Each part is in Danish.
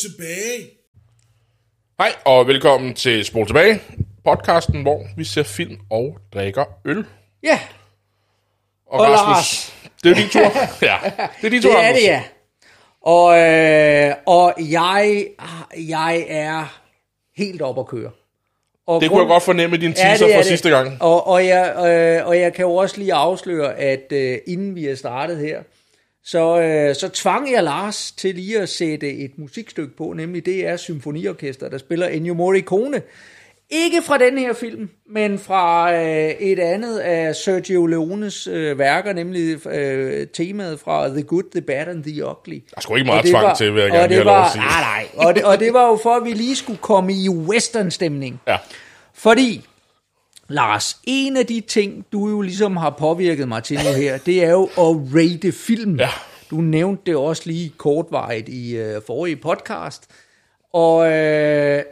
Tilbage. Hej og velkommen til Spol Tilbage, podcasten, hvor vi ser film og drikker øl. Ja, Og, Og Rasmus, Lars. det er din tur. ja, det er din tur, det er det, ja. Og, øh, og jeg, jeg er helt op at køre. Og Det kunne jeg godt fornemme i din teaser det er fra det. sidste gang. Og, og, jeg, øh, og jeg kan jo også lige afsløre, at øh, inden vi er startet her, så, øh, så tvang jeg Lars til lige at sætte et musikstykke på, nemlig det er Symfoniorkester, der spiller Ennio Morricone. Ikke fra den her film, men fra øh, et andet af Sergio Leones øh, værker, nemlig øh, temaet fra The Good, The Bad and The Ugly. Der er sgu ikke meget tvang var- til, vil jeg gerne have lov at sige. Nej, nej. Og det, og det var jo for, at vi lige skulle komme i western-stemning. Ja. Fordi, Lars, en af de ting, du jo ligesom har påvirket mig til nu her, det er jo at rate film. Ja. Du nævnte det også lige kortvarigt i øh, forrige podcast. Og øh,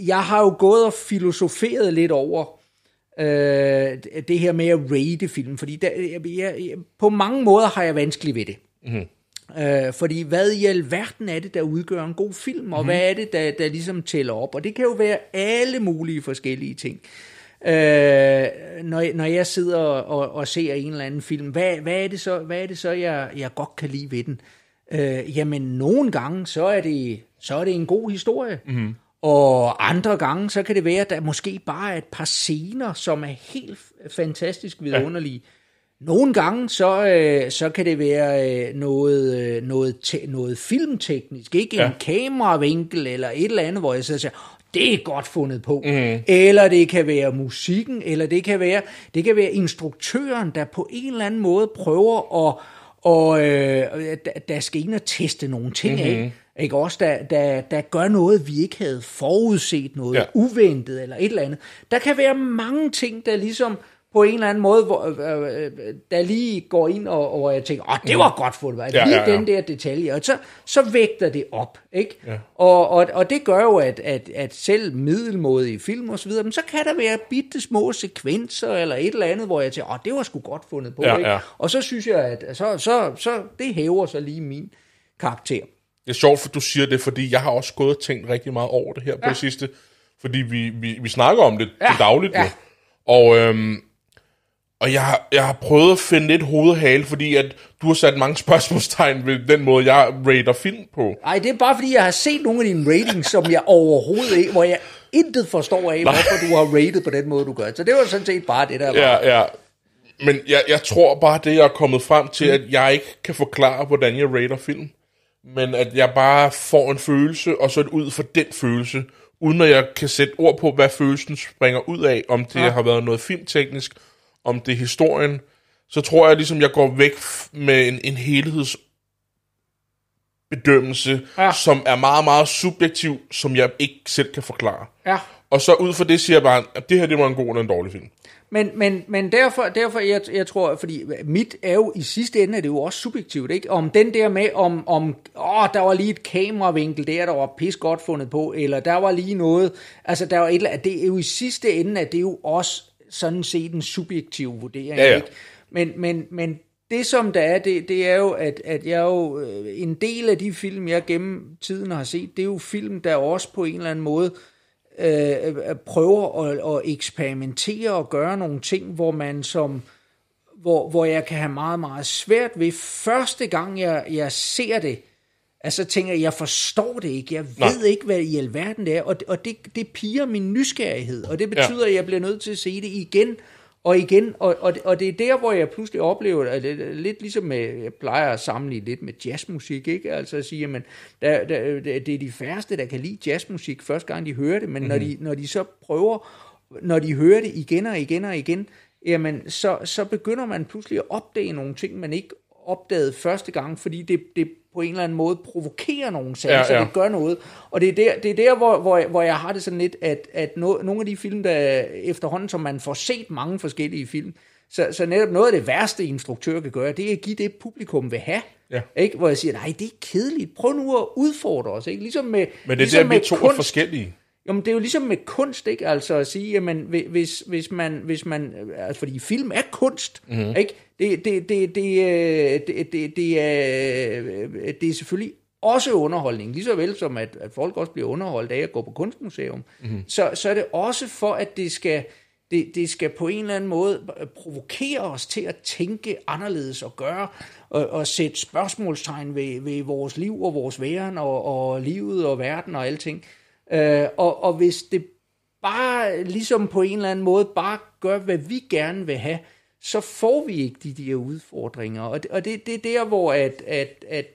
jeg har jo gået og filosoferet lidt over øh, det her med at rate film, fordi der, jeg, jeg, på mange måder har jeg vanskeligt ved det. Mm-hmm. Øh, fordi hvad i alverden er det, der udgør en god film, og mm-hmm. hvad er det, der, der ligesom tæller op? Og det kan jo være alle mulige forskellige ting. Øh, når, når jeg sidder og, og ser en eller anden film, hvad, hvad er det så, hvad er det så jeg, jeg godt kan lide ved den? Øh, jamen, nogle gange, så er det, så er det en god historie. Mm-hmm. Og andre gange, så kan det være, at der måske bare er et par scener, som er helt fantastisk vidunderlige. Ja. Nogle gange, så, øh, så kan det være øh, noget, øh, noget, te- noget filmteknisk, ikke en Ja. kameravinkel eller et eller andet, hvor jeg så siger, det er godt fundet på. Mm. Eller det kan være musikken, eller det kan være, det kan være instruktøren, der på en eller anden måde prøver at og øh, der, skal ind og teste nogle ting mm-hmm. af. Ikke også, der, der, der gør noget, vi ikke havde forudset, noget ja. uventet eller et eller andet. Der kan være mange ting, der ligesom på en eller anden måde, hvor, øh, øh, der lige går ind, og, og jeg tænker, åh, det var godt fundet, Ja, ja, lige ja, ja. den der detalje, og så, så vægter det op, ikke? Ja. Og, og, og det gør jo, at, at, at selv middelmådige film og så videre, men så kan der være bitte små sekvenser, eller et eller andet, hvor jeg tænker, åh, det var sgu godt fundet på, Ja, ikke? ja. Og så synes jeg, at så, så, så det hæver så lige min karakter. Det er sjovt, for du siger det, fordi jeg har også gået og tænkt rigtig meget over det her på det sidste. Fordi vi, vi, vi snakker om det ja. til dagligt Ja. Og, øhm, og jeg, har- jeg har prøvet at finde lidt hovedhale, fordi at du har sat mange spørgsmålstegn ved den måde, jeg rater film på. Ej, det er bare fordi, jeg har set nogle af dine ratings, som jeg overhovedet ikke, hvor jeg intet forstår af, hvorfor du har rated på den måde, du gør. Så det var sådan set bare det, der var. Ja, ja. Men jeg, jeg tror bare, det jeg er kommet frem til, at jeg ikke kan forklare, hvordan jeg rater film. Men at jeg bare får en følelse, og så et ud for den følelse, uden at jeg kan sætte ord på, hvad følelsen springer ud af, om det ja. har været noget filmteknisk, om det er historien, så tror jeg ligesom, jeg går væk med en, en helheds bedømmelse, ja. Ja. som er meget, meget subjektiv, som jeg ikke selv kan forklare. Ja. Og så ud fra det siger jeg bare, at det her det var en god eller en dårlig film. Men, men, men derfor, derfor jeg, jeg tror, fordi mit er jo i sidste ende, er det jo også subjektivt, ikke? Om den der med, om, om åh, der var lige et kameravinkel der, der var pis godt fundet på, eller der var lige noget, altså der var et eller andet, det er jo i sidste ende, at det er jo også sådan set en subjektiv vurdering, Ja, ja. ikke? Men, men, men det som der er, det, det er jo, at, at jeg jo, øh, en del af de film, jeg gennem tiden har set, det er jo film, der også på en eller anden måde øh, øh, prøver at, at eksperimentere og gøre nogle ting, hvor man som hvor, hvor jeg kan have meget, meget svært ved første gang, jeg, jeg ser det, altså tænker jeg, jeg forstår det ikke, jeg Nej. ved ikke, hvad i alverden det er, og, og det, det piger min nysgerrighed, og det betyder, ja. at jeg bliver nødt til at se det igen og igen, og, og, og det er der, hvor jeg pludselig oplever, at det lidt ligesom med, jeg plejer at sammenligne lidt med jazzmusik, ikke? Altså at sige, men der, der, det er de færreste, der kan lide jazzmusik første gang, de hører det, men mm-hmm. når, de, når de så prøver, når de hører det igen og igen og igen, jamen så, så begynder man pludselig at opdage nogle ting, man ikke opdagede første gang, fordi det, det på en eller anden måde provokerer nogle sager, Ja, ja, så det gør noget. Og det er der, det er der hvor, hvor, jeg, hvor jeg har det sådan lidt, at, at no, nogle af de film, der efterhånden, som man får set mange forskellige film, så, så netop noget af det værste, instruktør kan gøre, det er at give det, publikum vil have. Ja. Ikke? Hvor jeg siger, nej, det er kedeligt. Prøv nu at udfordre os. Ikke? Ligesom med, Men det er ligesom der, vi med to er kunst. forskellige. Jo, men det er jo ligesom med kunst, ikke? Altså at sige, jamen, hvis, hvis man, hvis man altså, fordi film er kunst, mm-hmm. ikke? Det, det, det, det, øh, det, det, det, er, øh, det er selvfølgelig også underholdning, lige så vel som at, at folk også bliver underholdt af at gå på kunstmuseum, mm-hmm. så, så er det også for, at det skal, det, det skal på en eller anden måde provokere os til at tænke anderledes og gøre, og, og sætte spørgsmålstegn ved, ved vores liv og vores væren og, og livet og verden og alting. Øh, og, og hvis det bare ligesom på en eller anden måde bare gør, hvad vi gerne vil have, så får vi ikke de der udfordringer. Og det, og det, det er der, hvor at, at, at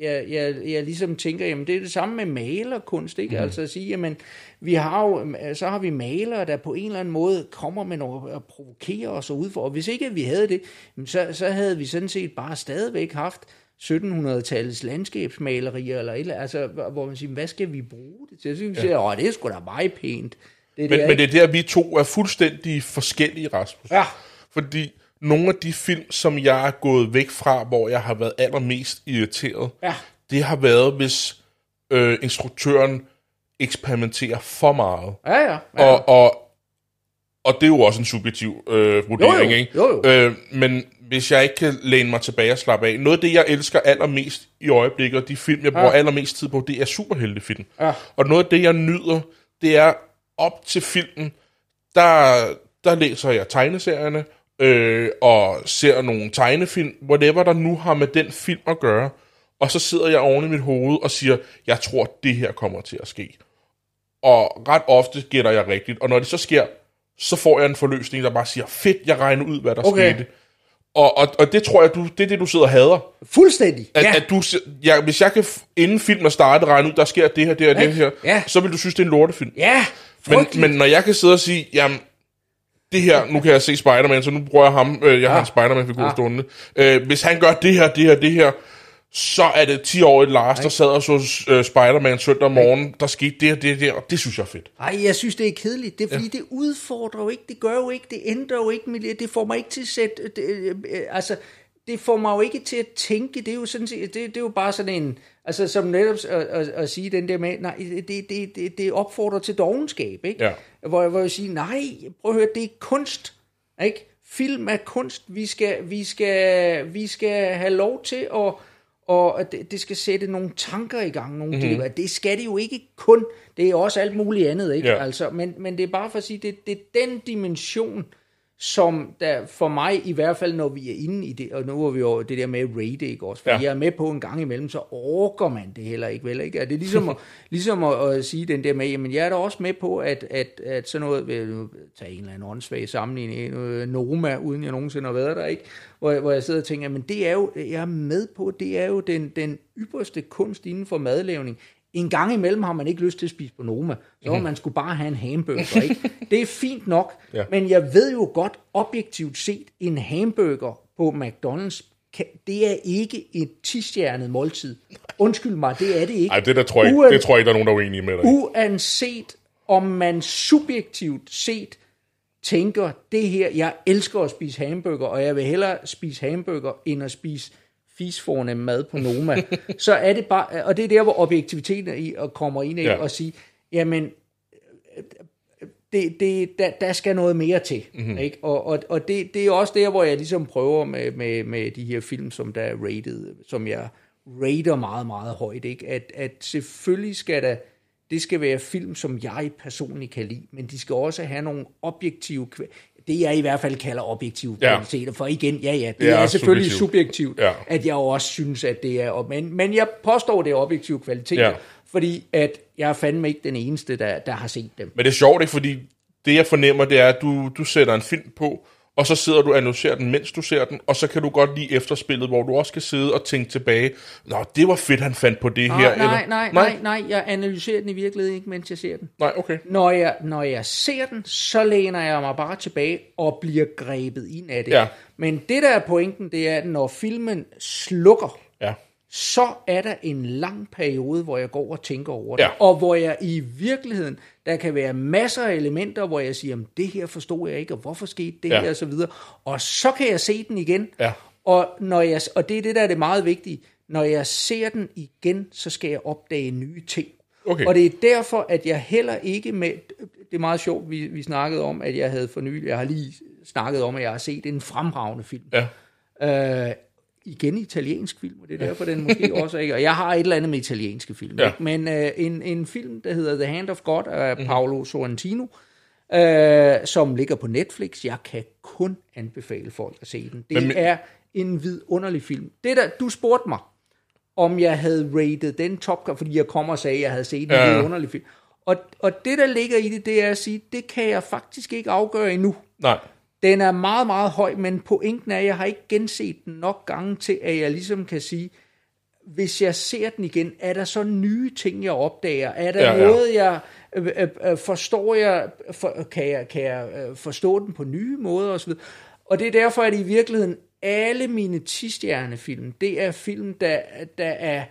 jeg, jeg, jeg ligesom tænker, jamen det er det samme med malerkunst, ikke? Mm. Altså at sige, jamen vi har jo, så har vi malere, der på en eller anden måde kommer med noget og provokerer os og udfordrer. Hvis ikke vi havde det, så, så havde vi sådan set bare stadigvæk haft 1700-tallets landskabsmalerier, eller eller altså, hvor man siger, hvad skal vi bruge det til? Så synes ja. åh, det er sgu da meget pænt. Det men, der, men det er der, vi to er fuldstændig forskellige, Rasmus. Ja. Fordi nogle af de film, som jeg er gået væk fra, hvor jeg har været allermest irriteret, ja. det har været, hvis øh, instruktøren eksperimenterer for meget. Ja, ja. ja. Og, og, og det er jo også en subjektiv øh, vurdering, jo, jo. ikke? Jo, jo. Øh, men hvis jeg ikke kan læne mig tilbage og slappe af. Noget af det, jeg elsker allermest i øjeblikket, og de film, jeg bruger ja. allermest tid på, det er superheltefilm. Ja. Og noget af det, jeg nyder, det er op til filmen, der, der læser jeg tegneserierne, øh, og ser nogle tegnefilm, whatever der nu har med den film at gøre, og så sidder jeg oven i mit hoved og siger, jeg tror, det her kommer til at ske. Og ret ofte gætter jeg rigtigt, og når det så sker, så får jeg en forløsning, der bare siger, fedt, jeg regner ud, hvad der okay. skete. Og, og, og det tror jeg, du, det er det, du sidder og hader. Fuldstændig, at, ja. At du, ja, hvis jeg kan, inden filmen er startet, regne ud, der sker det her, det her, ja. det her, ja. så vil du synes, det er en lortefilm. Ja, men, men når jeg kan sidde og sige, jamen, det her, nu kan jeg se Spider-Man, så nu bruger jeg ham, øh, jeg ja. har en Spider-Man-figur ja. stående. Øh, hvis han gør det her, det her, det her, så er det 10 år i Lars, der sad og så uh, Spider-Man søndag morgen, der skete det og det, det, og det synes jeg er fedt. Nej, jeg synes, det er kedeligt. Det er fordi, ja. det udfordrer jo ikke, det gør jo ikke, det ændrer jo ikke miljøet, det får mig ikke til at sætte, det, øh, altså, det får mig jo ikke til at tænke, det er jo sådan det, det er jo bare sådan en, altså som netop at, at, at sige den der med, nej, det, det, det, det opfordrer til dogenskab, ikke? Ja. Hvor, hvor jeg siger, nej, prøv at høre, det er kunst, ikke? Film er kunst, vi skal, vi skal, vi skal have lov til at, og det, det skal sætte nogle tanker i gang. Nogle mm-hmm. det, det skal det jo ikke kun, det er også alt muligt andet, ikke? Ja. Altså, men, men det er bare for at sige, det, det er den dimension, som der for mig i hvert fald, når vi er inde i det, og nu er vi jo det der med raid, ikke også? For ja. jeg er med på en gang imellem, så orker man det heller ikke, vel? Ikke? Er det ligesom, at, ligesom at, at, sige den der med, jamen jeg er da også med på, at, at, at sådan noget, vil tage en eller anden åndssvag sammenligning, Noma, uden jeg nogensinde har været der, ikke? Hvor, hvor jeg sidder og tænker, men det er jo, jeg er med på, det er jo den, den ypperste kunst inden for madlavning en gang imellem har man ikke lyst til at spise på Noma, så mm. man skulle bare have en hamburger, ikke? Det er fint nok, Ja. men jeg ved jo godt, objektivt set, en hamburger på McDonald's, kan, det er ikke et tistjernet måltid. Undskyld mig, det er det ikke. Nej, det der tror jeg, Uan- det tror jeg ikke, der er nogen, der er uenige med dig. Uanset om man subjektivt set tænker, det her, jeg elsker at spise hamburger, og jeg vil hellere spise hamburger, end at spise fisfornem mad på Noma, så er det bare, og det er der, hvor objektiviteten i, og kommer ind i, Ja. og sige, jamen, det, det, der, der skal noget mere til. Mm-hmm. Ikke? Og, og, og det, det er også der, hvor jeg ligesom prøver med, med, med de her film, som der er rated, som jeg rater meget, meget højt. Ikke? At, at selvfølgelig skal der, det skal være film, som jeg personligt kan lide, men de skal også have nogle objektive, det jeg i hvert fald kalder objektive Ja. kvaliteter, for igen, ja ja, det, Det er er, selvfølgelig subjektivt. subjektivt, Ja. at jeg også synes, at det er, men, men jeg påstår, det er objektive kvaliteter, Ja. fordi at jeg er fandme ikke den eneste, der, der har set dem. Men det er sjovt, ikke? Fordi det, jeg fornemmer, det er, at du, du sætter en film på, og så sidder du og analyserer den, mens du ser den, og så kan du godt lide efterspillet, hvor du også kan sidde og tænke tilbage, Nå, det var fedt, han fandt på det Ah, her. nej, eller, nej, nej, nej, jeg analyserer den i virkeligheden ikke, mens jeg ser den. Nej, okay. Når jeg, når jeg ser den, så læner jeg mig bare tilbage og bliver grebet ind af det. Ja. Men det, der er pointen, det er, at når filmen slukker, Ja. Så er der en lang periode, hvor jeg går og tænker over det. Ja. Og hvor jeg i virkeligheden, der kan være masser af elementer, hvor jeg siger, "Jamen, det her forstod jeg ikke, og hvorfor skete det Ja. her, og så videre. Og så kan jeg se den igen. Ja. Og, når jeg, og det er det, der er det meget vigtige. Når jeg ser den igen, så skal jeg opdage nye ting. Okay. Og det er derfor, at jeg heller ikke med... Det er meget sjovt, vi, vi snakkede om, at jeg havde for nylig... Jeg har lige snakket om, at jeg har set en fremragende film. Ja. Øh, igen italiensk film, og det er derfor, den måske også ikke... Og jeg har et eller andet med italienske film. Ja. Ikke? Men øh, en, en film, der hedder The Hand of God af mm-hmm. Paolo Sorrentino, øh, som ligger på Netflix. Jeg kan kun anbefale folk at se den. Det Men- er en vidunderlig film. Det der, du spurgte mig, om jeg havde rated den Top Gun, fordi jeg kom og sagde, at jeg havde set en ja. vidunderlig film. Og, og det, der ligger i det, det er at sige, det kan jeg faktisk ikke afgøre endnu. Nej. Den er meget, meget høj, men pointen er, at jeg har ikke genset den nok gange til, at jeg ligesom kan sige, hvis jeg ser den igen, er der så nye ting, jeg opdager? Er der Ja, ja, noget, jeg øh, øh, øh, forstår, jeg, for, kan jeg, kan jeg øh, forstå den på nye måder osv.? Og det er derfor, at i virkeligheden alle mine 10-stjernefilm, det er film, der, der er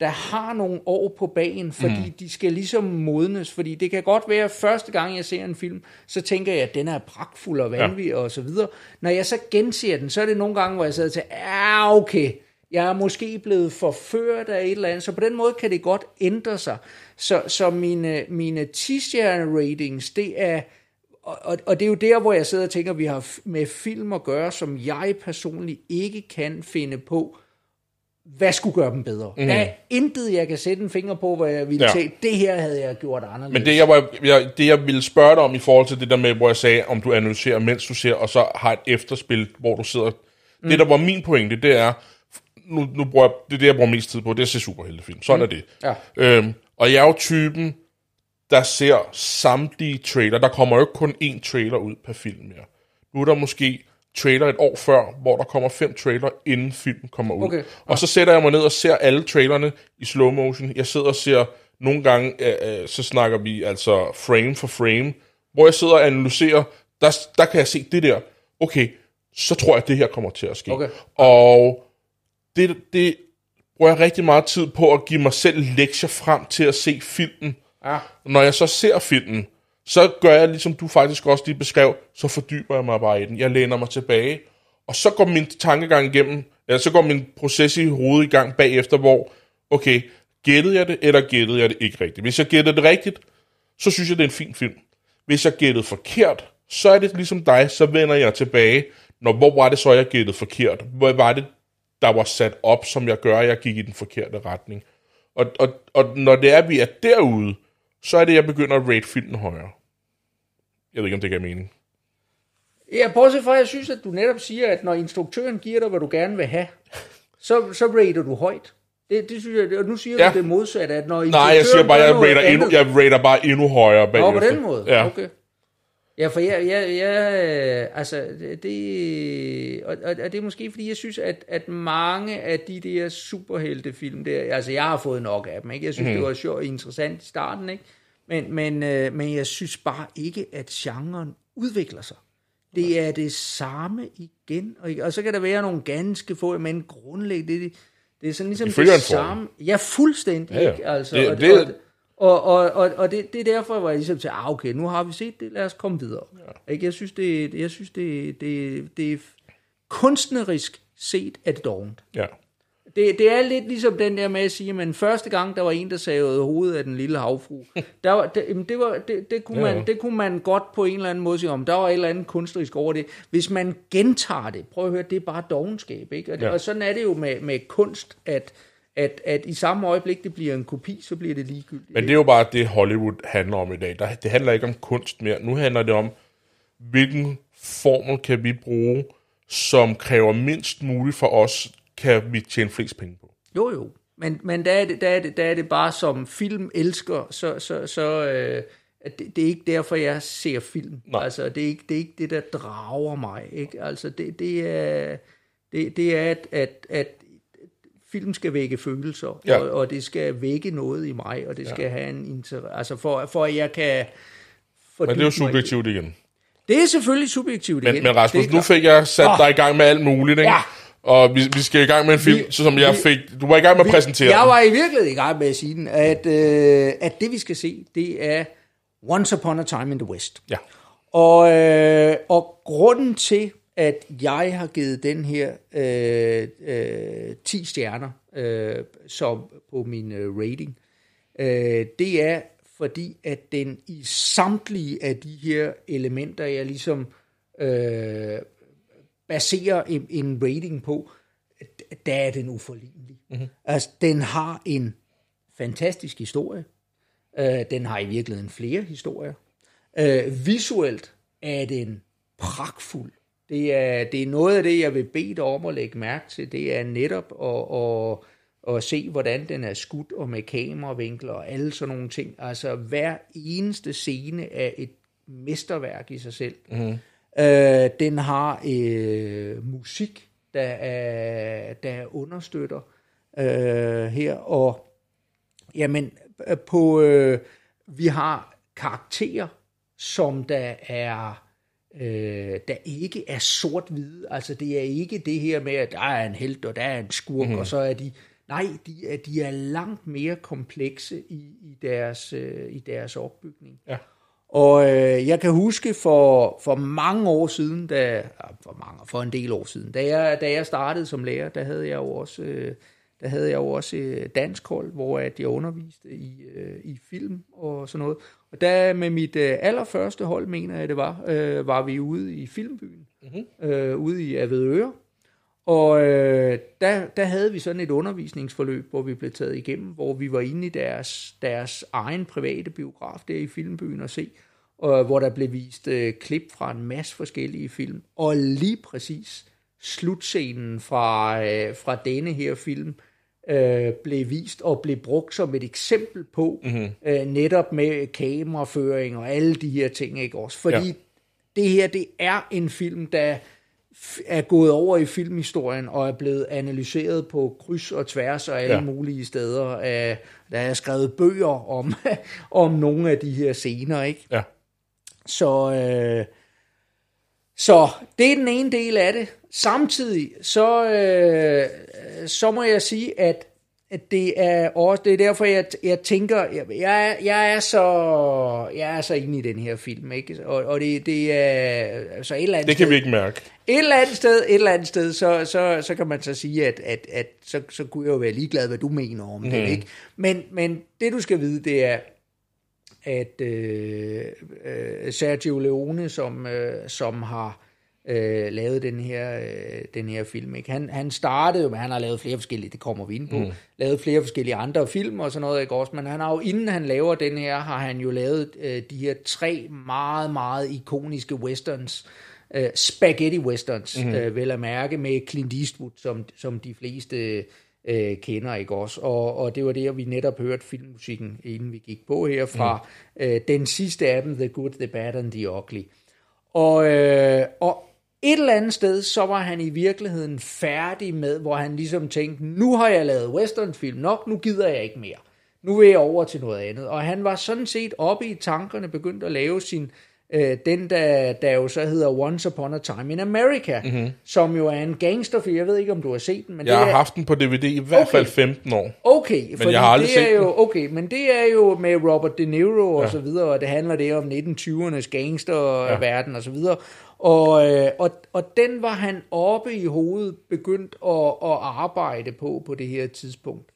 der har nogle år på bagen, fordi mm. de skal ligesom modnes, fordi det kan godt være, at første gang jeg ser en film, så tænker jeg, at den er pragtfuld og vanvittig ja. og så videre. Når jeg så genser den, så er det nogle gange, hvor jeg sidder til, ja okay, jeg er måske blevet forført af et eller andet, så på den måde kan det godt ændre sig. Så, så mine, mine 10-stjerne ratings, det er, og, og, det er jo der, hvor jeg sidder og tænker, at vi har med film at gøre, som jeg personligt ikke kan finde på, hvad skulle gøre dem bedre. Mm. Der er intet, jeg kan sætte en finger på, hvor jeg ville Ja. sige, det her havde jeg gjort anderledes. Men det jeg, var, jeg, det, jeg ville spørge dig om i forhold til det der med, hvor jeg sagde, om du analyserer, mens du ser, og så har et efterspil, hvor du sidder. Mm. Det, der var min pointe, det er, nu, nu bruger jeg, det er det, jeg bruger mest tid på, det er at se superheltefilm. Sådan mm. er det. Ja. Øhm, og jeg er jo typen, der ser samtlige trailer. Der kommer jo ikke kun én trailer ud per film mere. Nu er der måske trailer et år før, hvor der kommer fem trailer, inden filmen kommer ud. Okay. Og så sætter jeg mig ned og ser alle trailerne i slow motion. Jeg sidder og ser nogle gange, øh, øh, så snakker vi altså frame for frame, hvor jeg sidder og analyserer, der, der kan jeg se det der. Okay, så tror jeg, at det her kommer til at ske. Okay. Og det, det bruger jeg rigtig meget tid på at give mig selv lektier frem til at se filmen. Ja. Når jeg så ser filmen, så gør jeg, ligesom du faktisk også lige beskrev, så fordyber jeg mig bare i den. Jeg læner mig tilbage, og så går min tankegang igennem, eller så går min proces i hovedet i gang bagefter, hvor, okay, gættede jeg det, eller gættede jeg det ikke rigtigt? Hvis jeg gættede det rigtigt, så synes jeg, det er en fin film. Hvis jeg gættede forkert, så er det ligesom dig, så vender jeg tilbage, når, hvor var det så, jeg gættede forkert? Hvor var det, der var sat op, som jeg gør, at jeg gik i den forkerte retning? Og, og, og når det er, at vi er derude, så er det, jeg begynder at rate filmen højere. Jeg ved ikke, om det giver mening. Ja, bortset fra, at jeg synes, at du netop siger, at når instruktøren giver dig, hvad du gerne vil have, så, så rater du højt. Det, det synes jeg, og nu siger Ja. du det modsatte, at når Nej, jeg siger bare, jeg rater, endnu, andet- jeg rater bare endnu højere Nå, bagefter. på den måde? Ja. Okay. Ja, for jeg, jeg, jeg altså, det, og, og, og det er måske, fordi jeg synes, at, at mange af de der superheltefilm der, altså jeg har fået nok af dem, ikke? Jeg synes, mm. det var sjovt og interessant i starten, ikke? Men, men, øh, men jeg synes bare ikke, at genren udvikler sig. Det er det samme igen, og, og så kan der være nogle ganske få, men grundlæggende, det, det er sådan ligesom Det det samme. Ja, fuldstændig, Ja, ja. ikke? Altså, Det- og, det- og, og, og, og det, det er derfor, hvor jeg ligesom siger, ah, okay, nu har vi set det, lad os komme videre. Ja. Ikke? Jeg synes, det, jeg synes det, det, det er kunstnerisk set er det dovent. ja. Det, det er lidt ligesom den der med at sige, men første gang, der var en, der savede hovedet af den lille havfru, der var, det, jamen, det, var, det, det, kunne Ja, man, det kunne man godt på en eller anden måde sige, om der var et eller andet kunstnerisk over det. Hvis man gentager det, prøv at høre, det er bare dogenskab. Ikke? Og, det, ja. og sådan er det jo med, med kunst, at, at, at i samme øjeblik, det bliver en kopi, så bliver det ligegyldigt. Men det er jo bare det, Hollywood handler om i dag. Der, det handler ikke om kunst mere. Nu handler det om, hvilken formel kan vi bruge, som kræver mindst muligt for os, kan vi tjene flest penge på. Jo, jo. Men, men der, er det, der, er det, der er det bare som film elsker, så, så, så øh, at det, det er ikke derfor, jeg ser film. Nej. Altså, det er, ikke, det er ikke det, der drager mig. Ikke? Altså, det, det er, det, det er at, at, at film skal vække følelser, Ja. og, og det skal vække noget i mig, og det skal have en interesse, altså for, for at jeg kan Men det er jo subjektivt igen. Det. er selvfølgelig subjektivt Men, igen. men Rasmus, nu fik jeg sat dig i gang med alt muligt, ikke? Ja. Og vi, vi skal i gang med en film, Vi- så som jeg vi- fik... Du var i gang med at præsentere Jeg var i virkeligheden i gang med at sige den, at, øh, at det vi skal se, det er Once Upon a Time in the West. Ja. Og, øh, og grunden til, at jeg har givet den her øh, øh, 10 stjerner øh, som på min øh, rating, øh, det er fordi, at den i samtlige af de her elementer, jeg ligesom øh, baserer en, en rating på, der er den uforlignelig. Mm-hmm. Altså, den har en fantastisk historie. Øh, den har i virkeligheden flere historier. Øh, visuelt er den pragtfuld. Det er, det er noget af det, jeg vil bede dig om at lægge mærke til. Det er netop at, at, at se, hvordan den er skudt, og med kameravinkler og alle sådan nogle ting. Altså, hver eneste scene er et mesterværk i sig selv. Mm. Øh, den har øh, musik, der, er, der understøtter øh, her, og jamen, på, øh, vi har karakterer, som der er øh, der ikke er sort-hvide. Altså det er ikke det her med, at der er en held, og der er en skurk, mm-hmm. og så er de... Nej, de er, de er langt mere komplekse i, i, deres, øh, i deres opbygning. Ja. Og øh, jeg kan huske for, for mange år siden, da, for, mange, for en del år siden, da jeg, da jeg startede som lærer, der havde jeg jo også, øh, der havde jeg jo også øh, dansk hold, hvor at jeg underviste i, øh, i film og sådan noget. Og der med mit øh, allerførste hold, mener jeg det var, øh, var vi ude i Filmbyen, mm-hmm. øh, ude i Avedøre. Og øh, der, der havde vi sådan et undervisningsforløb, hvor vi blev taget igennem, hvor vi var inde i deres, deres egen private biograf der i Filmbyen og se, og, hvor der blev vist øh, klip fra en masse forskellige film. Og lige præcis slutscenen fra, øh, fra denne her film øh, blev vist og blev brugt som et eksempel på, mm-hmm. øh, netop med kameraføring og alle de her ting, ikke også? Fordi ja. det her, det er en film, der er gået over i filmhistorien og er blevet analyseret på kryds og tværs og alle ja. mulige steder. Der er skrevet bøger om, om nogle af de her scener, ikke? Ja. Så, øh, så det er den ene del af det. Samtidig så, øh, så må jeg sige, at at det er også, det er derfor, jeg, jeg tænker, jeg, jeg, jeg, er så, jeg er så inde i den her film, ikke? Og, og det, det er, altså et eller andet Det kan sted, vi ikke mærke. Et eller andet sted, et eller andet sted, så, så, så kan man så sige, at, at, at så, så kunne jeg jo være ligeglad, hvad du mener om mm. det, ikke? Men, men det du skal vide, det er, at øh, øh, Sergio Leone, som, øh, som har øh, lavet den her, øh, den her film. Ikke? Han, han startede jo, men han har lavet flere forskellige, det kommer vi ind på, mm. lavet flere forskellige andre film og sådan noget, ikke også? Men han har jo, inden han laver den her, har han jo lavet øh, de her tre meget, meget ikoniske westerns, øh, spaghetti westerns, mm. øh, vel at mærke, med Clint Eastwood, som, som de fleste øh, kender, ikke også? Og, og det var det, vi netop hørte filmmusikken, inden vi gik på her, fra mm. øh, den sidste af dem, The Good, The Bad and The Ugly. Og, øh, og et eller andet sted, så var han i virkeligheden færdig med, hvor han ligesom tænkte, nu har jeg lavet westernfilm nok, nu gider jeg ikke mere. Nu vil jeg over til noget andet. Og han var sådan set oppe i tankerne, begyndt at lave sin, øh, den der, der jo så hedder Once Upon a Time in America, mm-hmm. som jo er en gangsterfilm. Jeg ved ikke, om du har set den. Men jeg det har er, haft den på DVD i hvert okay. fald 15 år. Okay, men jeg har aldrig det set er jo, den. Okay, men det er jo med Robert De Niro og ja. så videre, og det handler det om 1920'ernes gangsterverden ja. og så videre. Og, øh, og, og den var han oppe i hovedet begyndt at, at arbejde på på det her tidspunkt.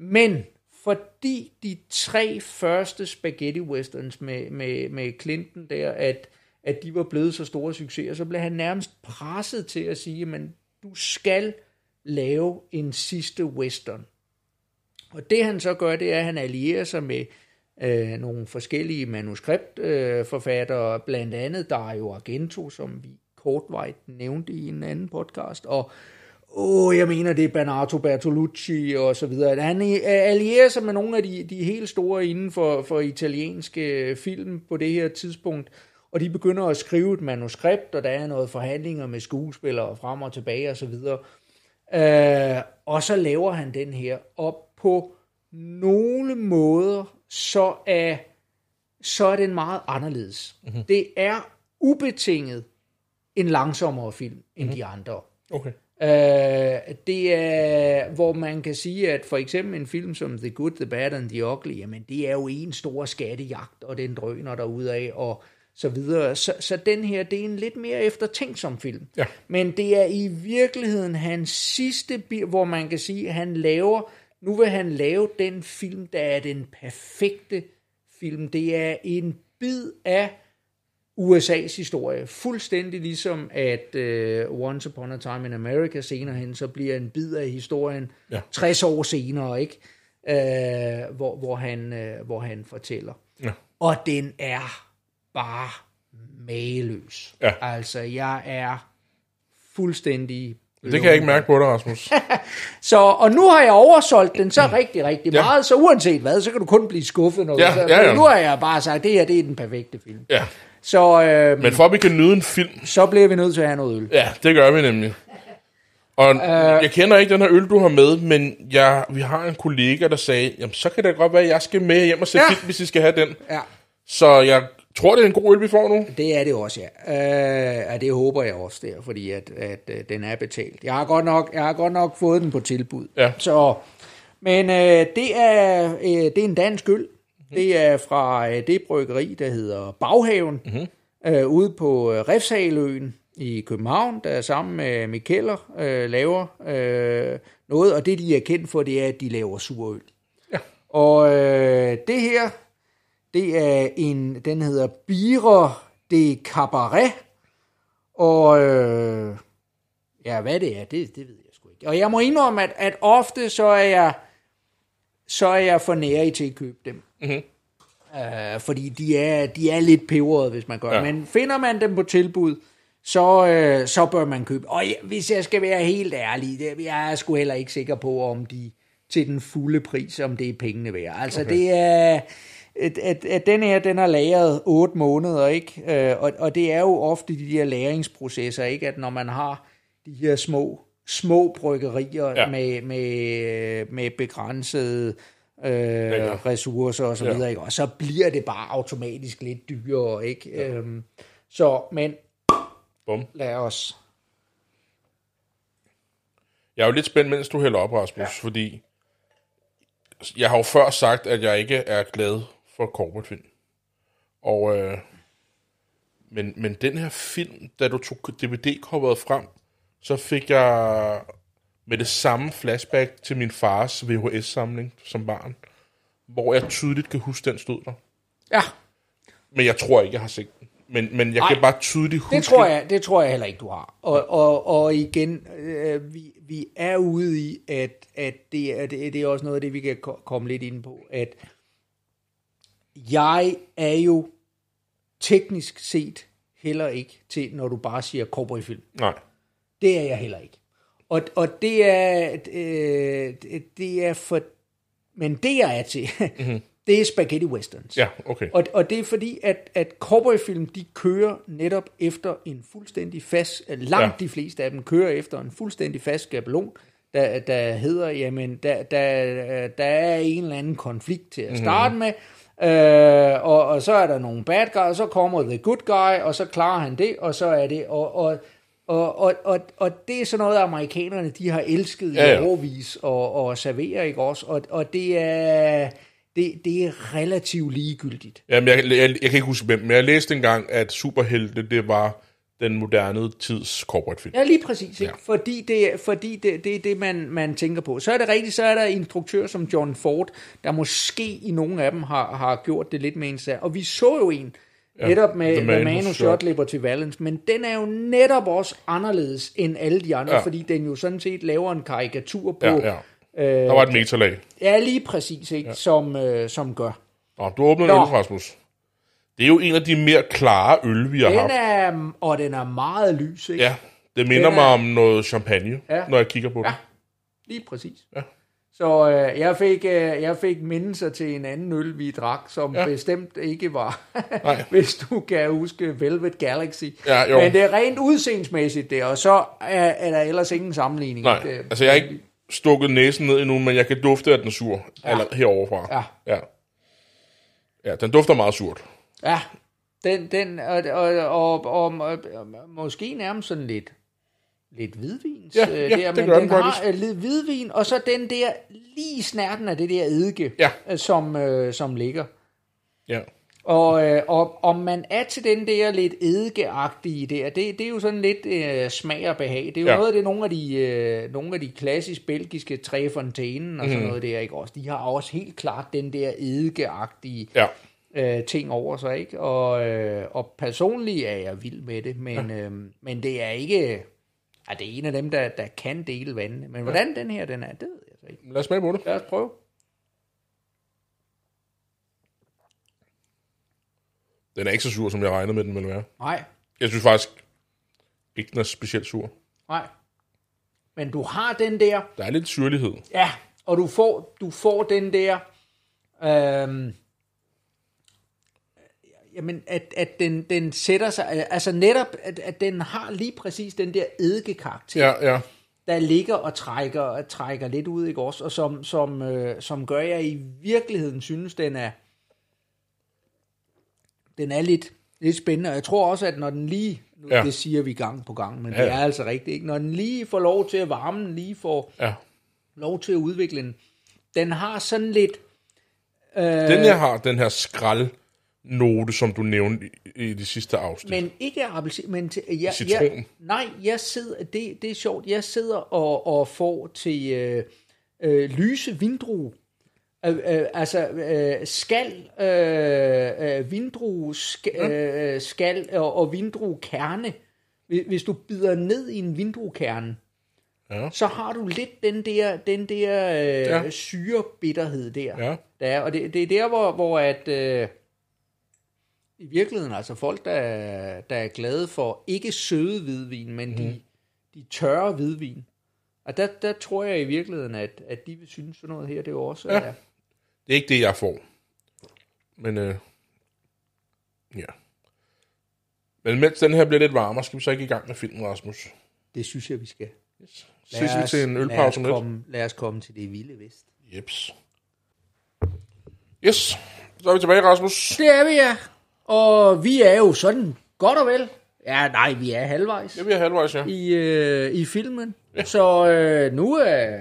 Men fordi de tre første spaghetti westerns med, med, med Clinton der, at, at de var blevet så store succeser, så blev han nærmest presset til at sige, men du skal lave en sidste western. Og det han så gør, det er, at han allierer sig med øh, nogle forskellige manuskriptforfattere, øh, blandt andet Dario Argento, som vi kortvejt nævnte i en anden podcast, og åh, jeg mener, det er Bernardo Bertolucci og så videre. Han allierer sig med nogle af de, de helt store inden for, for italienske film på det her tidspunkt, og de begynder at skrive et manuskript, og der er noget forhandlinger med skuespillere frem og tilbage og så videre. Øh, og så laver han den her, og på nogle måder så er, så er den meget anderledes. Mm-hmm. Det er ubetinget en langsommere film end mm-hmm. de andre. Okay. Uh, det er, hvor man kan sige, at for eksempel en film som The Good, The Bad and The Ugly, jamen det er jo en stor skattejagt, og den drøner af og så videre. Så, så den her, det er en lidt mere eftertænksom film. Ja. Men det er i virkeligheden hans sidste, hvor man kan sige, at han laver Nu vil han lave den film, der er den perfekte film. Det er en bid af USA's historie. Fuldstændig ligesom at uh, Once Upon a Time in America senere hen, så bliver en bid af historien Ja. ja. 60 år senere, ikke? Uh, hvor, hvor, han, uh, hvor han fortæller. Ja. Og den er bare mageløs. Ja. Altså, jeg er fuldstændig... Det kan jeg ikke mærke på dig, Rasmus. Så, og nu har jeg oversolgt den så rigtig, rigtig meget, så uanset hvad, så kan du kun blive skuffet. Når Ja, du, så, ja, ja. Nu har jeg bare sagt, det her det er den perfekte film. Ja. Så, øh, Men for at vi kan nyde en film, så bliver vi nødt til at have noget øl. ja, det gør vi nemlig. Og Øh. jeg kender ikke den her øl, du har med, men jeg, vi har en kollega, der sagde, jamen så kan det godt være, at jeg skal med hjem og se Ja. film, hvis I skal have den. Ja, Så jeg tror, det er en god øl, vi får nu. det er det også, ja. Øh, ja det håber jeg også der, fordi at, at, at den er betalt. Jeg har godt nok, jeg har godt nok fået den på tilbud. Ja. Så, men øh, det, er, øh, det er en dansk øl. Det er fra øh, det bryggeri, der hedder Baghaven, mm-hmm. øh, ude på øh, Refshaløen i København, der sammen med Mikkeller øh, laver øh, noget, og det de er kendt for, det er, at de laver surøl. Ja. Og øh, det her, det er en, den hedder Bire de Cabaret, og øh, ja, hvad det er, det, det ved jeg sgu ikke. Og jeg må indrømme, at, at ofte så er jeg, så er jeg for nære til at købe dem. Mm-hmm. Uh, fordi de er, de er lidt peberede, hvis man gør Ja. ja. Men finder man dem på tilbud, så, øh, så bør man købe. Og ja, hvis jeg skal være helt ærlig, det, jeg er sgu heller ikke sikker på, om de til den fulde pris, om det er pengene værd. Altså okay. det er, at, at, at den her, den har lagret 8 måneder, ikke? Øh, og, og det er jo ofte de her læringsprocesser, ikke? At når man har de her små, små bryggerier Ja. med, med, med begrænsede øh, ja. ressourcer og så Ja. videre, ikke? Og så bliver det bare automatisk lidt dyrere, ikke? Ja. Øhm, så, men Bum. lad os... Jeg er jo lidt spændt, mens du hælder op, Rasmus, ja. fordi jeg har jo før sagt, at jeg ikke er glad for corporate film. Og, øh, men, men den her film, da du tog DVD-coveret frem, så fik jeg med det samme flashback til min fars VHS-samling som barn, hvor jeg tydeligt kan huske, den stod der. Ja, Men jeg tror ikke, jeg har set den. Men, men jeg Nej, kan bare tydeligt huske... det tror jeg, det tror jeg heller ikke, du har. Og, og, og igen, øh, vi, vi er ude i, at, at det, er, det, det er også noget af det, vi kan ko- komme lidt ind på, at jeg er jo teknisk set heller ikke til, når du bare siger cowboyfilm. Nej. Det er jeg heller ikke. Og, og det er, øh, det- er for, men det jeg er til, mm-hmm. det er spaghetti westerns. Ja, okay. Og, og det er fordi, at, at cowboyfilm, de kører netop efter en fuldstændig fast, langt Ja. ja. de fleste af dem kører efter en fuldstændig fast skabelon, der, der hedder, jamen, der, der, der er en eller anden konflikt til at starte mm-hmm. med, øh, og, og så er der nogle bad guys, og så kommer the good guy, og så klarer han det, og så er det, og, og, og, og, og, og det er sådan noget, amerikanerne, de har elsket Ja, i ja. overvis og, og servere, ikke også? Og, og det er... Det, det er relativt ligegyldigt. Jamen, jeg, jeg, jeg kan ikke huske hvem, men jeg læste engang, at superhelte, det var den moderne tids corporate film. Ja, lige præcis. Ikke? Ja. Fordi, det, fordi det, det er det, man, man tænker på. Så er det rigtigt, så er der instruktører som John Ford, der måske i nogle af dem har, har gjort det lidt med en sag. Og vi så jo en, ja, netop med The Man Man, Who Shot. Liberty Valance, men den er jo netop også anderledes end alle de andre, Ja. fordi den jo sådan set laver en karikatur på... Ja, ja. Der var et metalag. Ja, lige præcis, ikke? Ja. Som, øh, som gør. Nå, du åbner en Nå. øl, Rasmus. Det er jo en af de mere klare øl, vi har Den haft. er, og den er meget lys, ikke? Ja, det minder Den mig er- om noget champagne, Ja. når jeg kigger på det. Ja. Lige præcis. Ja. Så øh, jeg, fik, øh, jeg fik mindelser til en anden øl, vi drak, som Ja. bestemt ikke var, hvis du kan huske Velvet Galaxy. Ja, jo. Men det er rent udseendsmæssigt der, og så er, er der ellers ingen sammenligning. Nej, Det- altså jeg har ikke stukket næsen ned endnu, men jeg kan dufte, at den er sur. Ja. Eller heroverfra. Ja. ja. Ja, den dufter meget surt. Ja, den, den og, og, og, og, og, måske nærmest sådan lidt lidt hvidvins. Ja, øh, ja, der, det men den har øh, lidt hvidvin, og så den der lige snærten af det der eddike, Ja. øh, som, øh, som ligger. Ja. Og, øh, og om man er til den der lidt eddikeagtige der, det, det er jo sådan lidt øh, smag og behag. Det er jo Ja. noget af det, nogle af de, øh, nogle af de klassisk belgiske Tre Fontainen og sådan Mhm. noget der, ikke også? De har også helt klart den der eddikeagtige Ja. øh, ting over sig, ikke? Og, øh, og personligt er jeg vild med det, men, ja. øh, men det er ikke... Ja, det er en af dem, der, der kan dele vandene. Men hvordan den her, den er, det ved jeg så ikke. Lad os smage på det. Lad os prøve. Den er ikke så sur, som jeg regnede med, den ville være. Nej, Jeg synes faktisk ikke, den er specielt sur. nej. Men du har den der... Der er lidt syrlighed. Ja, og du får, du får den der... Øhm, jamen, at, at den, den sætter sig... Altså netop, at, at den har lige præcis den der eddikekarakter, Ja, ja. der ligger og trækker, trækker lidt ud, ikke også? Og som, som, øh, som gør, jeg i virkeligheden synes, den er... Den er lidt, lidt spændende, og jeg tror også, at når den lige... Nu, Ja. Det siger vi gang på gang, men Ja, det er altså rigtigt, ikke? Når den lige får lov til at varme, den lige får ja. lov til at udvikle den. Den har sådan lidt... Øh, Den her har den her skraldnote, som du nævnte i, i de sidste afsnit. men ikke appelsin, men til, jeg, Citron. Jeg, nej, jeg sidder, det, det er sjovt, jeg sidder og, og får til øh, øh, lyse vindrue. Øh, øh, altså øh, skal, øh, øh, vindrue, skal, øh, skal og, og vindruekerne. Hvis- Hvis du bider ned i en vindruekerne, Ja. så har du lidt den der, den der øh, ja. syrebitterhed der. Ja. Der er, og det, det er der, hvor, hvor at, øh, i virkeligheden, altså folk, der, er- der er glade for ikke søde hvidvin, men mm. de, de tørre hvidvin. Og der, der tror jeg i virkeligheden, at, at de vil synes sådan noget her, det er også Ja. er, Det er ikke det, jeg får. Men, øh, ja. Men mens den her bliver lidt varmere, skal vi så ikke i gang med filmen, Rasmus? det synes jeg, vi skal. Yes. Ses vi til en lad, ølpause lidt? komme, lad os komme til det vilde vest. Jeps. Yes, så er vi tilbage, Rasmus. Det er vi, ja. Og vi er jo sådan godt og vel. Ja, nej, vi er halvvejs. Ja, vi er halvvejs, ja. i, øh, i filmen. Ja. Så øh, nu er... Øh,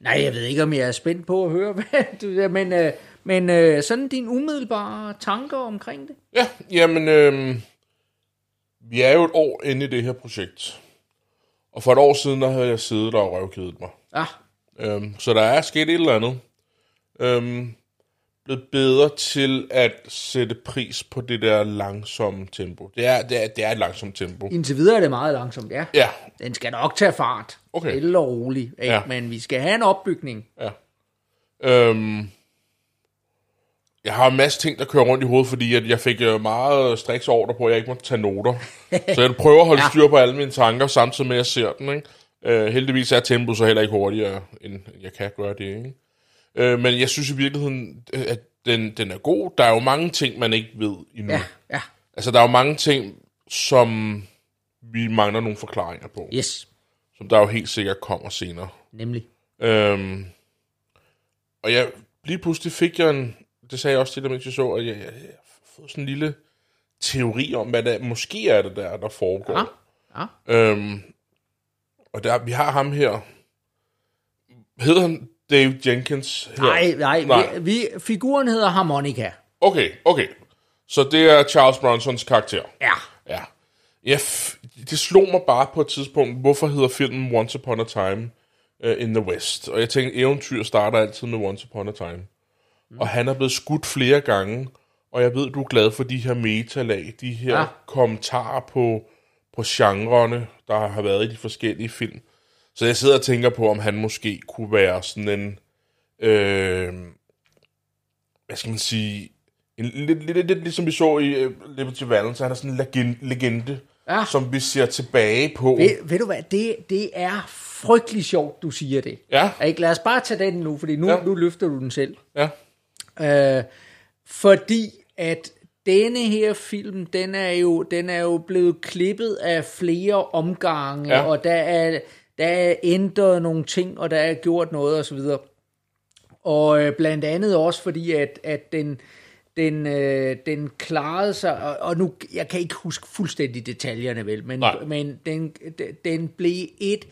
nej, jeg ved ikke, om jeg er spændt på at høre, hvad du men, øh, men øh, sådan din umiddelbare tanker omkring det? Ja, jamen, øh, vi er jo et år inde i det her projekt. Og for et år siden, der havde jeg siddet og røvkedet mig. Ah, Øhm, så der er sket et eller andet. Øhm, blevet bedre til at sætte pris på det der langsomme tempo. Det er, det er, det er et langsomt tempo. indtil videre er det meget langsomt, ja. Ja, Den skal nok tage fart. Okay. Stille og roligt. Ikke? Ja. Men vi skal have en opbygning. ja. Øhm, jeg har en masse ting, der kører rundt i hovedet, fordi at jeg fik øh, meget striks ordre på, at jeg ikke måtte tage noter. så jeg prøver at holde Ja. styr på alle mine tanker, samtidig med, at jeg ser den. Ikke? Øh, heldigvis er tempoet så heller ikke hurtigere, end jeg kan gøre det. Ikke? Øh, men jeg synes i virkeligheden, øh, at den, den er god. Der er jo mange ting, man ikke ved endnu. Ja, ja. Altså, der er jo mange ting, som vi mangler nogle forklaringer på. Yes, Som der jo helt sikkert kommer senere. nemlig. Øhm, og jeg, lige pludselig fik jeg en, det sagde jeg også til dig, mens jeg så, at jeg, jeg, jeg har fået sådan en lille teori om, hvad det måske er det der, der foregår. Ja, ja. Øhm, og der, vi har ham her. Hedder han Dave Jenkins? Her? Nej, nej, Nej. Vi, vi, figuren hedder Harmonica. Okay, okay. Så det er Charles Bronsons karakter. Ja. Ja. F- det slog mig bare på et tidspunkt, hvorfor hedder filmen Once Upon a Time uh, in the West? Og jeg tænkte, eventyr starter altid med Once Upon a Time. Mm. Og han er blevet skudt flere gange, og jeg ved, du er glad for de her metalag, de her ja. Ja. kommentarer på, på genrerne, der har været i de forskellige film. Så jeg sidder og tænker på, om han måske kunne være sådan en, øh, hvad skal man sige, en, lidt, lidt, lidt, ligesom vi så i uh, Liberty Valance, han er sådan en legende, legende Ja. som vi ser tilbage på. Ved, ved du hvad, det, det er frygtelig sjovt, du siger det. Ja. Ikke? Lad os bare tage den nu, fordi nu, Ja. nu løfter du den selv. Ja, Øh, fordi at denne her film, den er jo, den er jo blevet klippet af flere omgange, ja. og der er, der er ændret nogle ting, og der er gjort noget osv. Og øh, blandt andet også fordi, at, at den, den, øh, den klarede sig, og, og nu, jeg kan ikke huske fuldstændig detaljerne vel, men, Nej. men den, den blev et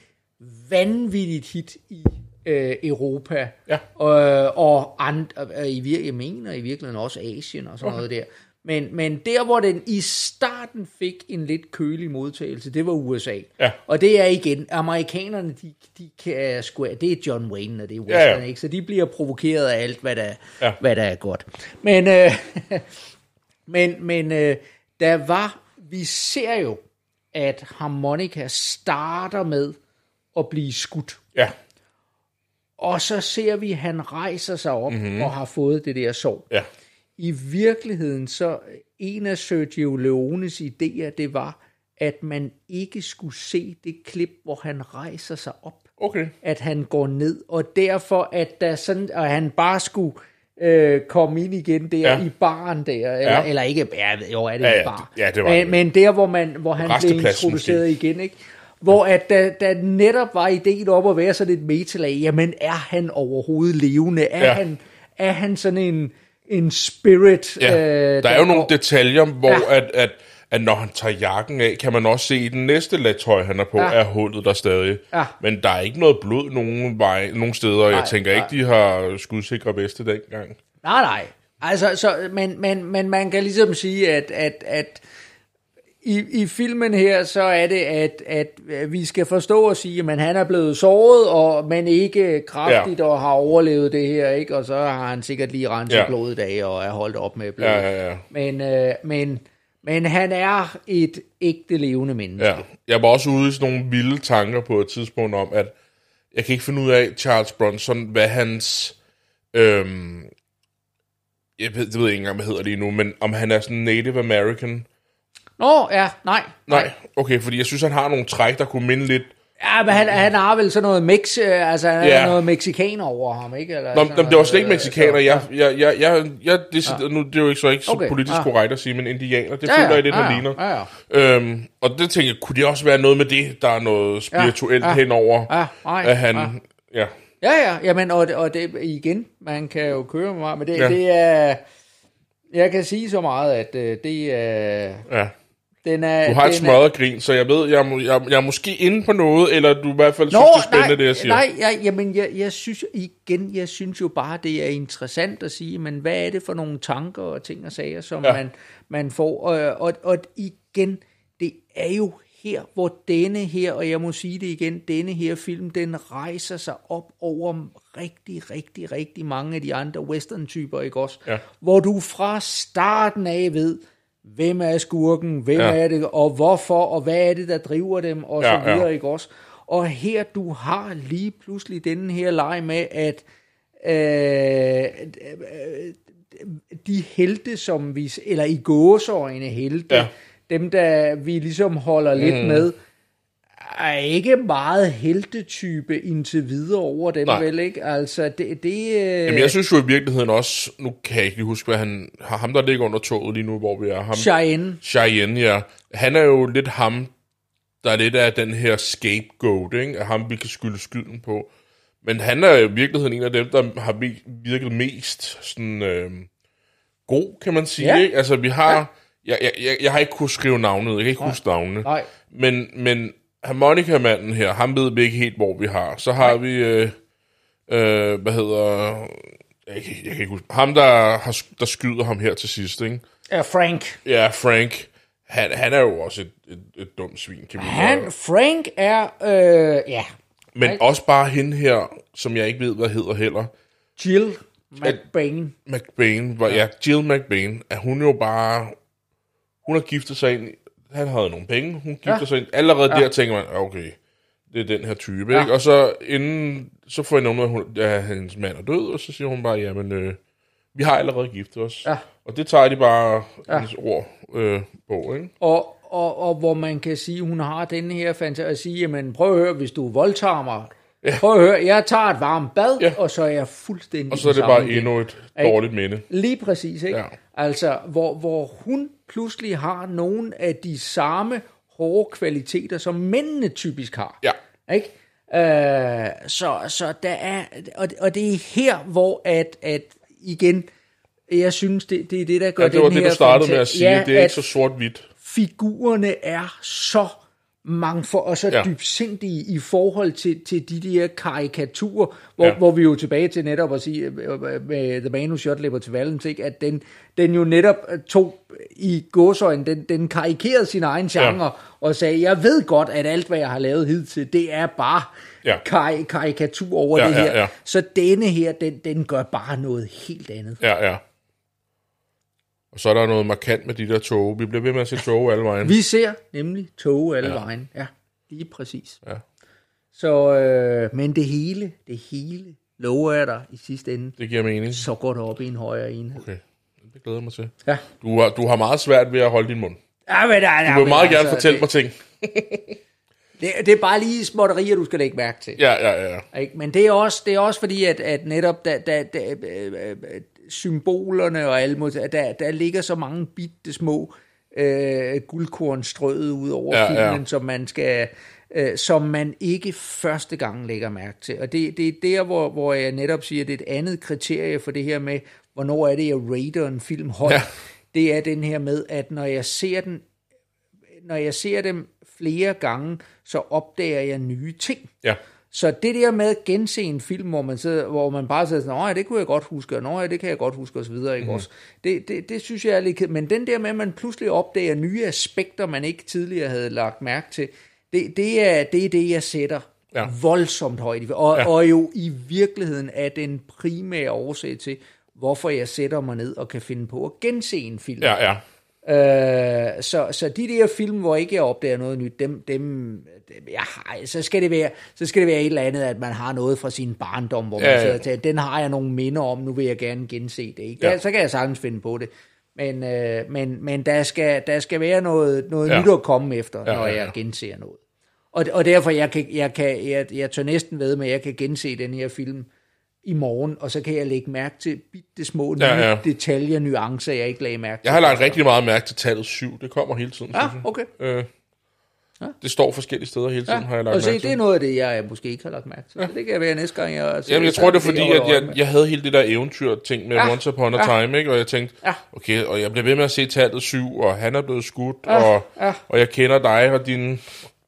vanvittigt hit i øh, Europa, Ja. og, og and, øh, i jeg mener i virkeligheden også Asien og sådan okay. noget der. Men, men der, hvor den i starten fik en lidt kølig modtagelse, det var USA. Ja. Og det er igen, amerikanerne, de, de kan sgu, det er John Wayne, og det er western, Ja, ja, ikke? Så de bliver provokeret af alt, hvad der, ja. hvad der er godt. Men, øh, men, men øh, der var, vi ser jo, at harmonika starter med at blive skudt. Ja, Og så ser vi, at han rejser sig op mm-hmm. og har fået det der sår. ja. I virkeligheden, så en af Sergio Leones idéer, det var, at man ikke skulle se det klip, hvor han rejser sig op. Okay. At han går ned, og derfor, at der sådan, og han bare skulle øh, komme ind igen der Ja. i baren der, eller, Ja. eller ikke, ja, jo er det Ja, ja, bar. ja, det var det. men, men der, hvor, man, hvor han blev introduceret igen, ikke? Hvor at der, der netop var ideen op at være sådan et metalag, jamen er han overhovedet levende? Er, ja. han, er han sådan en, en spirit? Ja. øh, der er jo nogle detaljer, hvor Ja. at, at, at når han tager jakken af, kan man også se, at den næste latøj, han er på, Ja. er hullet der stadig. Ja. Men der er ikke noget blod nogen, vej, nogen steder. Jeg Nej, tænker ikke, de har skudsikre veste dengang. Nej, nej. Altså, så, men, men, men man kan ligesom sige, at, at, at i, i filmen her, så er det, at, at vi skal forstå og sige, at han er blevet såret, og men ikke kraftigt ja. og har overlevet det her, ikke? Og så har han sikkert lige renset Ja. blodet af og er holdt op med blod. Ja, ja, ja. Men, øh, men, men han er et ægte levende menneske. Ja. Jeg var også ude i sådan nogle vilde tanker på et tidspunkt om, at jeg kan ikke finde ud af, Charles Bronson, hvad hans... Øhm, jeg ved, det ved jeg ikke engang, hvad hedder det endnu, men om han er sådan Native American. Nå, ja, nej. Nej, okay, fordi jeg synes, han har nogle træk, der kunne minde lidt... Ja, men han, han har vel sådan noget mix, øh, altså han Ja. noget mexikaner over ham, ikke? Eller Nå, sådan men det var slet ikke noget, mexikaner. øh, Jeg, jeg, jeg, jeg, jeg det, ja. nu, det er jo ikke så ikke så Okay, politisk ja. korrekt at sige, men indianer, det Ja, føler jeg lidt, ja, han ja, ligner. ja, ja. Øhm, og det tænker jeg, kunne det også være noget med det, der er noget spirituelt Ja, ja. henover, Ja, nej, at han... ja. Ja. Ja, ja, jamen, og, det- og det igen, man kan jo køre med mig, men det, Ja. ja. det er, jeg kan sige så meget, at øh, det er, ja. Den er... Du har et den er- smadret grin, så jeg ved, jeg, må- jeg, jeg er måske inde på noget, eller du i hvert fald synes, Nå, det er spændende, nej, det jeg siger. nej, jeg, jamen, jeg, jeg synes igen, jeg synes jo bare, det er interessant at sige, men hvad er det for nogle tanker og ting og sager, som ja. man, man får, og, og, og igen, det er jo her, hvor denne her, og jeg må sige det igen, denne her film, den rejser sig op over rigtig, rigtig, rigtig mange af de andre western-typer, ikke også? Ja. Hvor du fra starten af ved, hvem er skurken, hvem Ja. er det, og hvorfor, og hvad er det, der driver dem, og Ja, så videre, ja. ikke også? Og her, du har lige pludselig denne her leg med, at øh, de helte, som vi, eller i gåseøjne helte, Ja. dem, der vi ligesom holder lidt Mhm. med, er ikke meget heltetype indtil videre over dem, Nej. Nej. vel ikke? Altså, det... det øh, Jamen, jeg synes jo i virkeligheden også, nu kan jeg ikke lige huske, hvad han har ham, der ligger under toget lige nu, hvor vi er. Ham, Cheyenne, Cheyenne, ja. Han er jo lidt ham, der er lidt af den her scapegoat, ikke? Af ham, vi kan skylde skylden på. Men han er i virkeligheden en af dem, der har virket mest sådan, øh, god, kan man sige. Ja. Ikke? Altså, vi har... Ja. Jeg, jeg, jeg, jeg har ikke kunnet skrive navnet, jeg kan ikke huske navnene. nej, Men, men harmonika-manden her, ham ved vi ikke helt, hvor vi har. Så har vi, øh, øh, hvad hedder, jeg, kan- jeg kan ikke huske, ham der, har, der skyder ham her til sidst, ikke? er Frank. Ja, Frank, han, han er jo også et, et, et dumt svin, kan vi Han, gøre. Frank er, øh, ja, Men Frank. også bare hende her, som jeg ikke ved, hvad hedder heller. Jill McBain. McBain, var, ja. ja, Jill McBain, er hun jo bare, hun har giftet sig ind, han havde nogle penge, hun gifter ja. Sig ind, allerede ja. der tænker man, okay, det er den her type, ja. Ikke? Og så inden, så får jeg noget med, at hun, ja, hendes mand er død, og så siger hun bare, jamen, øh, vi har allerede giftet os. Ja. Og det tager de bare ja. hendes ord øh, på, ikke? Og, og, og hvor man kan sige, hun har den her fantasi at sige, jamen prøv at høre, hvis du voldtager mig, ja. prøv at høre, jeg tager et varmt bad, Ja. og så er jeg fuldstændig Og så er det bare igen. endnu et dårligt minde. Lige præcis, ikke? Ja. Altså, hvor, hvor hun pludselig har nogle af de samme hårde kvaliteter, som mændene typisk har. Ja. Ikke? Øh, så, så der er, og, og det er her, hvor at, at igen, jeg synes, det, det er det, der gør Ja, det var den det, her du startede med at sige, ja, det er ikke så sort-hvidt. figurerne er så mange for, og så Ja. ja. dybsindige i forhold til, til de der karikaturer, hvor, Ja. ja. hvor vi jo tilbage til netop at sige, øh, med The Man Who Shot Liberty Valance, ikke, at den, den jo netop øh, tog i godsøjne, den, den karikerede sin egen genre, ja. og sagde, jeg ved godt, at alt, hvad jeg har lavet hidtil, det er bare Ja. ja. kar- karikatur over Ja, det ja, her. ja. Så denne her, den, den gør bare noget helt andet. Ja, ja. Og så er der noget markant med de der tog. Vi bliver ved med at se tog alle vejen. Vi ser nemlig tog alle Ja. vejen. Ja, lige præcis. Ja. Så, øh, men det hele, det hele, lover jeg dig i sidste ende, Det giver mening. så går det op i en højere enhed. Okay, det glæder jeg mig til. Ja. Du har, du har meget svært ved at holde din mund. Ja, men, ja, ja, Du vil men meget gerne altså, fortælle det, mig ting. Det, det er bare lige småtterier, du skal lægge mærke til. Ja, ja, ja. Ikke? Men det er også, det er også fordi, at, at netop da, da, da, øh, øh, symbolerne og alle mod, der, der ligger så mange bitte små øh, guldkorn strøget ud over Ja, filmen, ja. som man skal øh, som man ikke første gang lægger mærke til. Og det, det er der, hvor, hvor jeg netop siger, at det er et andet kriterie for det her med, hvornår er det, jeg rater en film højt. Ja. Det er den her med, at når jeg ser den, når jeg ser dem flere gange, så opdager jeg nye ting. Ja, Så det der med at gense en film, hvor man, sidder, hvor man bare sidder sådan, ja, det kunne jeg godt huske, og "Nå, ja, det kan jeg godt huske, videre, ikke mm. også? Det, det, det synes jeg er lidt Men den der med, at man pludselig opdager nye aspekter, man ikke tidligere havde lagt mærke til, det, det, er, det er det, jeg sætter Ja. voldsomt højt. Og, ja. og jo i virkeligheden er den primære årsag til, hvorfor jeg sætter mig ned og kan finde på at gense en film. ja, ja. Øh, så, så de der film, hvor ikke jeg opdager noget nyt, dem, dem, dem har, så, skal det være, så skal det være et eller andet, at man har noget fra sin barndom, hvor man Ja, ja, ja. sidder den har jeg nogle minder om, nu vil jeg gerne gense det. Ikke? Ja. Ja. Så kan jeg sagtens finde på det. Men, øh, men, men der, skal, der skal være noget, noget Ja. ja. nyt at komme efter, Ja, ja, når ja, ja. jeg genser noget. Og, og derfor, jeg, kan, jeg, kan, jeg, jeg tør næsten ved med, at jeg kan gense den her film i morgen, og så kan jeg lægge mærke til bitte små Ja, ja. detaljer, nuancer, jeg ikke lagde mærke til. Jeg har lagt rigtig meget mærke til tallet 7. Det kommer hele tiden, Ja, synes jeg. okay. Øh, det står forskellige steder hele tiden, har jeg lagt og se, mærke det til. er noget af det, jeg måske ikke har lagt mærke til. Ja. Det kan være næste gang, jeg... Jamen, jeg tror, det er fordi, at jeg, med. jeg havde hele det der eventyr-ting med ja. Ja. Once Upon a Ja. Time, ikke? Og jeg tænkte, Ja. okay, og jeg bliver ved med at se tallet 7, og han er blevet skudt, Ja, og, ja. og jeg kender dig og din,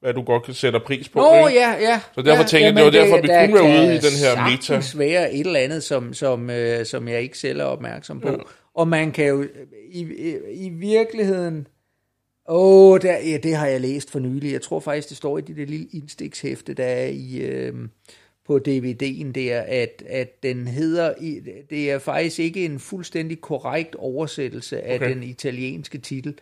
hvad du godt kan sætte pris på. Nå, ikke? ja, ja. Så derfor ja, tænkte jeg, det var derfor, vi kunne være ude i den her meta. sagtens være et eller andet, som, som, øh, som jeg ikke selv er opmærksom på. Ja. Og man kan jo i, i, i virkeligheden... Åh, oh, der, ja, det har jeg læst for nylig. Jeg tror faktisk, det står i det der lille indstikshæfte, der er i, øh, på DVD'en der, at, at den hedder... Det er faktisk ikke en fuldstændig korrekt oversættelse af Okay. den italienske titel.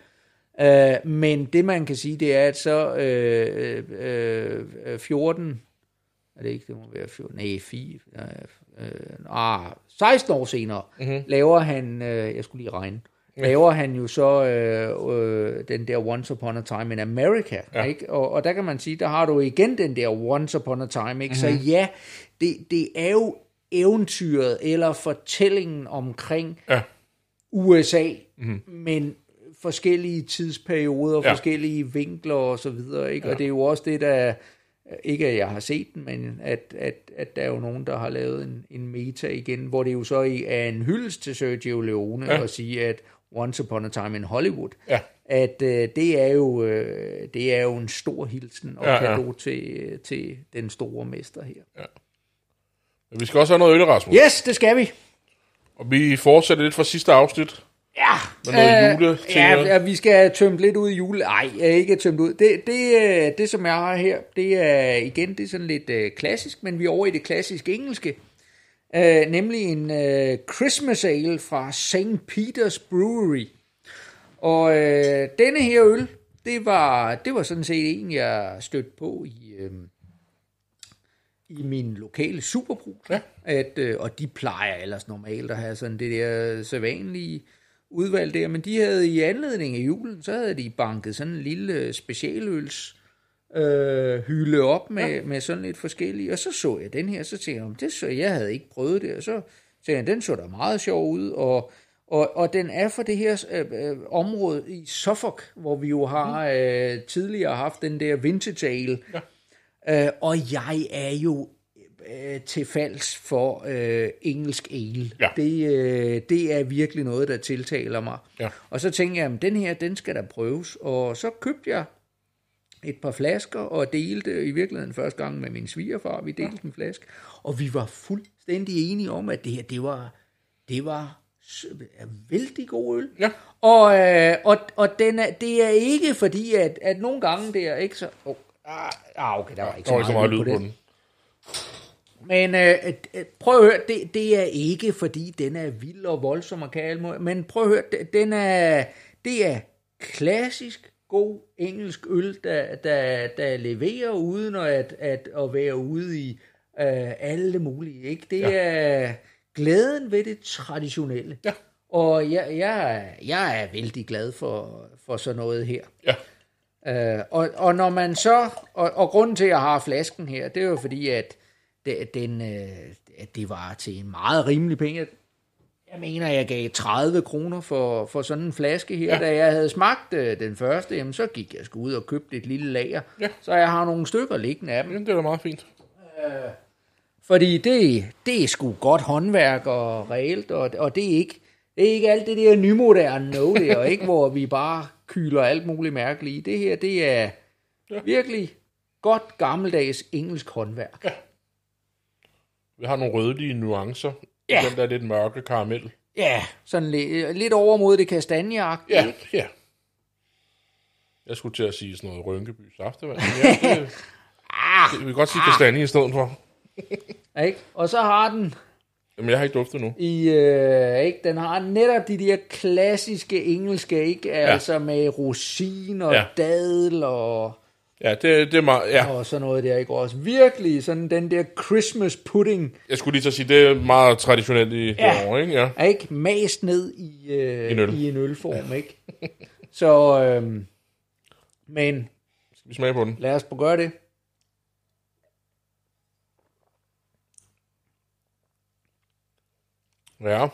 Uh, men det man kan sige, det er, at så øh, øh, øh, 14, er det ikke, det må være 14, nej, 4, øh, øh, ah, 16 år senere, mm-hmm. laver han, øh, jeg skulle lige regne, laver han jo så øh, øh, den der Once Upon a Time in America, Ja. ikke? Og, og der kan man sige, der har du igen den der Once Upon a Time, ikke? Mm-hmm. Så ja, det, det er jo eventyret eller fortællingen omkring Ja. USA, mm. men forskellige tidsperioder, Ja. ja. forskellige vinkler og så videre, ikke? Ja. Og det er jo også det, der, ikke at jeg har set den, men at, at, at der er jo nogen, der har lavet en, en meta igen, hvor det jo så er en hyldest til Sergio Leone Ja. ja. at sige, at Once Upon a Time in Hollywood, Ja. at øh, det, er jo, øh, det er jo en stor hilsen og Ja, ja, ja. kado til, til den store mester her. Men Vi skal også have noget øl, Rasmus. Yes, det skal vi. Og vi fortsætter lidt fra sidste afsnit. Ja, Med noget øh, juleting, ja, ja, vi skal tømt lidt ud i jule. Nej, ikke tømt ud. Det, det, øh, det, som jeg har her, det er igen, det er sådan lidt øh, klassisk, men vi er over i det klassiske engelske. Øh, nemlig en øh, Christmas Ale fra St. Peter's Brewery. Og øh, denne her øl, det var, det var sådan set en, jeg stødte på i, øh, i min lokale superbrug. Ja. At, øh, og de plejer ellers normalt at have sådan det der sædvanlige udvalg der, men de havde i anledning af julen, så havde de banket sådan en lille specialøls øh, hylde op med, ja. med sådan lidt forskellige, og så så jeg den her, så tænkte jeg, "Om det så, jeg havde ikke prøvet det, og så tænkte jeg, den så da meget sjov ud, og, og, og den er for det her øh, øh, område i Suffolk, hvor vi jo har øh, tidligere haft den der vintage ale, ja. øh, og jeg er jo øh, til falds for øh, engelsk ale. Ja. Det, øh, det er virkelig noget, der tiltaler mig. Ja. Og så tænkte jeg, at den her, den skal der prøves. Og så købte jeg et par flasker, og delte i virkeligheden første gang med min svigerfar, vi delte en flaske, og vi var fuldstændig enige om, at det her, det var, det var vældig god øl. Ja. Og, øh, og, og den er, det er ikke fordi, at, at nogle gange det er ikke så... Oh, ah, okay, der var ikke Der var ikke så meget lyd på på den. Men øh, øh, prøv at høre, det, det er ikke fordi, den er vild og voldsom og kan alt muligt, men prøv at høre, det- den er, det er klassisk god engelsk øl, der, der, der leverer uden at, at, at være ude i øh, alle mulige. Ikke? Det Ja. er glæden ved det traditionelle. Ja. Og jeg, jeg, jeg er vældig glad for, for sådan noget her. Ja. Øh, og, og når man så, og, og grunden til, at jeg har flasken her, det er jo fordi, at det, den, øh, at det var til en meget rimelig penge. Jeg mener, jeg gav 30 kroner for, for sådan en flaske her. Ja. Ja. Da jeg havde smagt øh, den første, jamen, så gik jeg sgu ud og købte et lille lager. Ja. Så jeg har nogle stykker liggende af dem. Jamen, det er da meget fint. Fordi det, det er sgu godt håndværk og reelt, og, og det er ikke det er ikke alt det der nymoderne noget der, ikke, hvor vi bare kyler alt muligt mærkeligt i. Det her, det er Ja. virkelig godt gammeldags engelsk håndværk. Vi har nogle rødlige nuancer. Ja. Den der lidt mørke karamel. Ja, sådan lidt, lidt over mod det kastanjeagtige, Ja, ikke? ja. Jeg skulle til at sige sådan noget Rynkeby saftevand. Ja, det, det, vi kan godt sige kastanje i stedet for. ikke? Og så har den Jamen, jeg har ikke duftet nu. i, øh, ikke? Den har netop de der klassiske engelske, ikke? Altså med rosin og Ja. ja. dadel og... Ja, det, det er meget... Ja, og sådan noget der, ikke også? Virkelig sådan den der Christmas pudding, jeg skulle lige at sige, det er meget traditionelt i Ja. år, ikke? Ja. er ikke mast ned i, øh, En øl. i en ølform, ja. ikke? Så, øhm, men Skal vi smage på den? lad os at gøre det. Ja.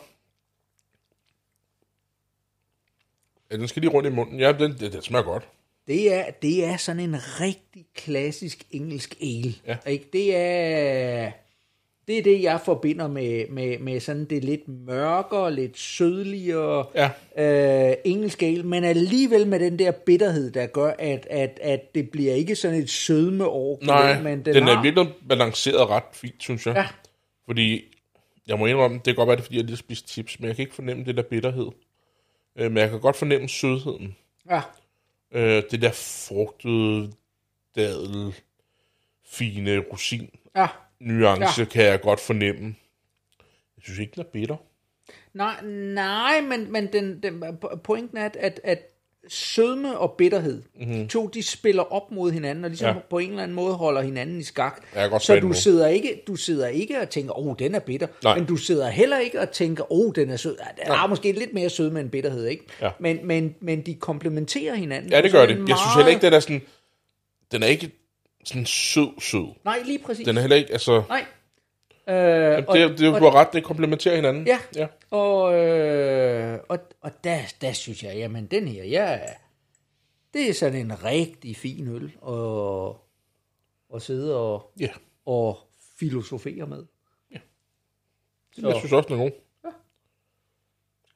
Ja, den skal lige rundt i munden. Ja, den, det, det smager godt. Det er, det er sådan en rigtig klassisk engelsk ale. Ja. Ikke? Det er det er det, jeg forbinder med, med, med sådan det lidt mørkere, lidt sødligere Ja. øh, engelsk ale, men alligevel med den der bitterhed, der gør, at, at, at det bliver ikke sådan et sødme på Nej, men den, den, har, er virkelig balanceret ret fint, synes jeg. Ja. Fordi, jeg må indrømme, det kan godt være, det er, fordi jeg lige har spist chips, men jeg kan ikke fornemme det der bitterhed. Øh, men jeg kan godt fornemme sødheden. Ja, Øh, det der frugtede, dadel, fine rosin, ja. nuance Ja. kan jeg godt fornemme. Jeg synes ikke, den er bitter. Nej, nej men, men den, den, pointen er, at, at, at sødme og bitterhed, mm-hmm. to de spiller op mod hinanden, og ligesom Ja. på en eller anden måde holder hinanden i skak. Så du sidder, ikke, du sidder ikke og tænker, åh, oh, den er bitter, Nej. men du sidder heller ikke og tænker, åh, oh, den er sød. Ja, Den har måske lidt mere sødme end bitterhed, ikke? Ja. Men, men, men de komplementerer hinanden. Ja, det gør det. en Jeg synes meget- heller ikke, den er sådan... Den er ikke sådan sød, sød. Nej, lige præcis. Den er heller ikke, altså... Nej. Øh, Det, det, du har ret, det komplementerer hinanden. Ja. ja. Og, øh, og, og der, der synes jeg, jamen den her, ja, det er sådan en rigtig fin øl at, at sidde og, Ja. og filosofere med. Jeg synes også, den er god. Ja.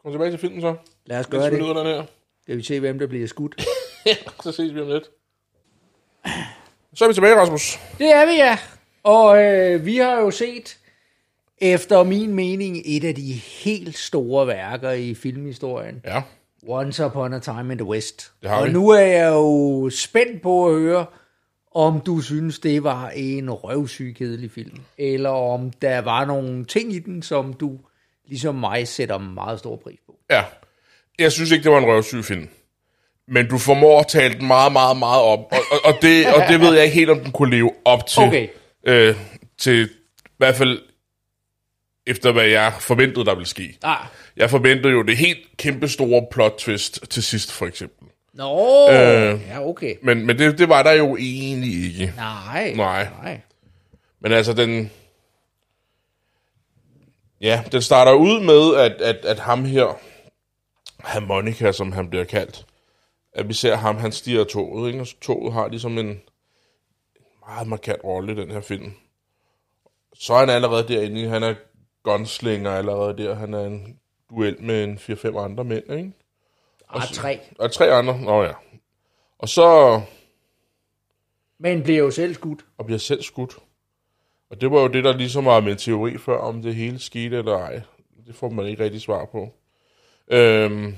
Kom tilbage til filmen så. Lad os gøre det. den her. Skal vi se, hvem der bliver skudt? Så ses vi om lidt. Så er vi tilbage, Rasmus. Det er vi, ja. Og øh, vi har jo set, efter min mening, et af de helt store værker i filmhistorien. Ja. Once Upon a Time in the West. Det har og nu er jeg jo spændt på at høre, om du synes, det var en røvsyg kedelig film, eller om der var nogle ting i den, som du ligesom mig sætter meget stor pris på. Ja. Jeg synes ikke, det var en røvsyg film. Men du formår at tale den meget, meget, meget op. Og, og, og, det, og det ved jeg ikke helt, om den kunne leve op til. Okay. Øh, til i hvert fald efter hvad jeg forventede, der ville ske. Ah. Jeg forventede jo det helt kæmpe store plot twist til sidst, for eksempel. Nå, Øh. ja, okay. Men, men det, det var der jo egentlig ikke. Nej, Nej. nej. Men altså, den... Ja, den starter ud med, at, at, at ham her, Harmonica, som han bliver kaldt, at vi ser ham, han stiger toget, ikke? Og toget har ligesom en meget markant rolle i den her film. Så er han allerede derinde, han er gunslinger allerede der, han er en duel med en 4-5 andre mænd, ikke? Ah, tre. Og tre andre, nå ja. Og så Men bliver jo selv skudt. og bliver selv skudt. Og det var jo det, der ligesom var med teori før, om det hele skete eller ej. Det får man ikke rigtig svar på. Øhm,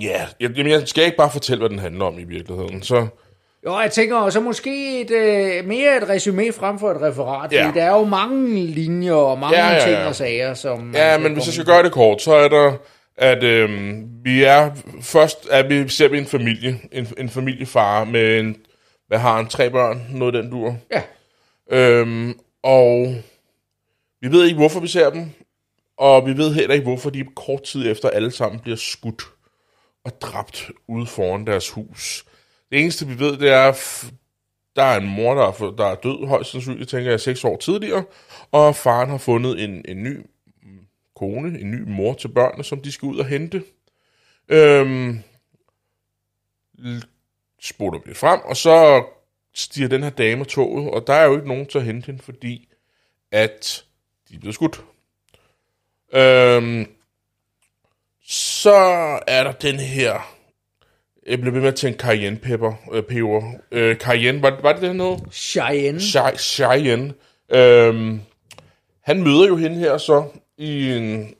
ja, jeg, jamen, jeg skal ikke bare fortælle, hvad den handler om i virkeligheden. Så Jo, jeg tænker også måske et, øh, mere et resume frem for et referat, Ja. der er jo mange linjer og mange Ja, ja, ting ja. og sager, som... Ja, man men hvis jeg skal gøre det kort, så er der, at øhm, vi er, først er vi, ser vi en familie, en, en familiefar med en, hvad har han, tre børn, noget den dur. Ja, Øhm, og vi ved ikke, hvorfor vi ser dem, og vi ved heller ikke, hvorfor de kort tid efter alle sammen bliver skudt og dræbt ude foran deres hus. Det eneste, vi ved, det er, der er en mor, der er, der er død, højst sandsynligt, tænker jeg, seks år tidligere, og faren har fundet en, en ny mm, kone, en ny mor til børnene, som de skal ud og hente. Øhm, spoler vi frem, og så stiger den her dame toget, og der er jo ikke nogen til at hente hende, fordi at de er blevet skudt. Øhm, så er der den her, jeg blev ved med at tænke cayenne pepper, øh, peber. Øh, cayenne, var, var det det noget? Cheyenne. Chey- Cheyenne. Øhm, han møder jo hende her så i en,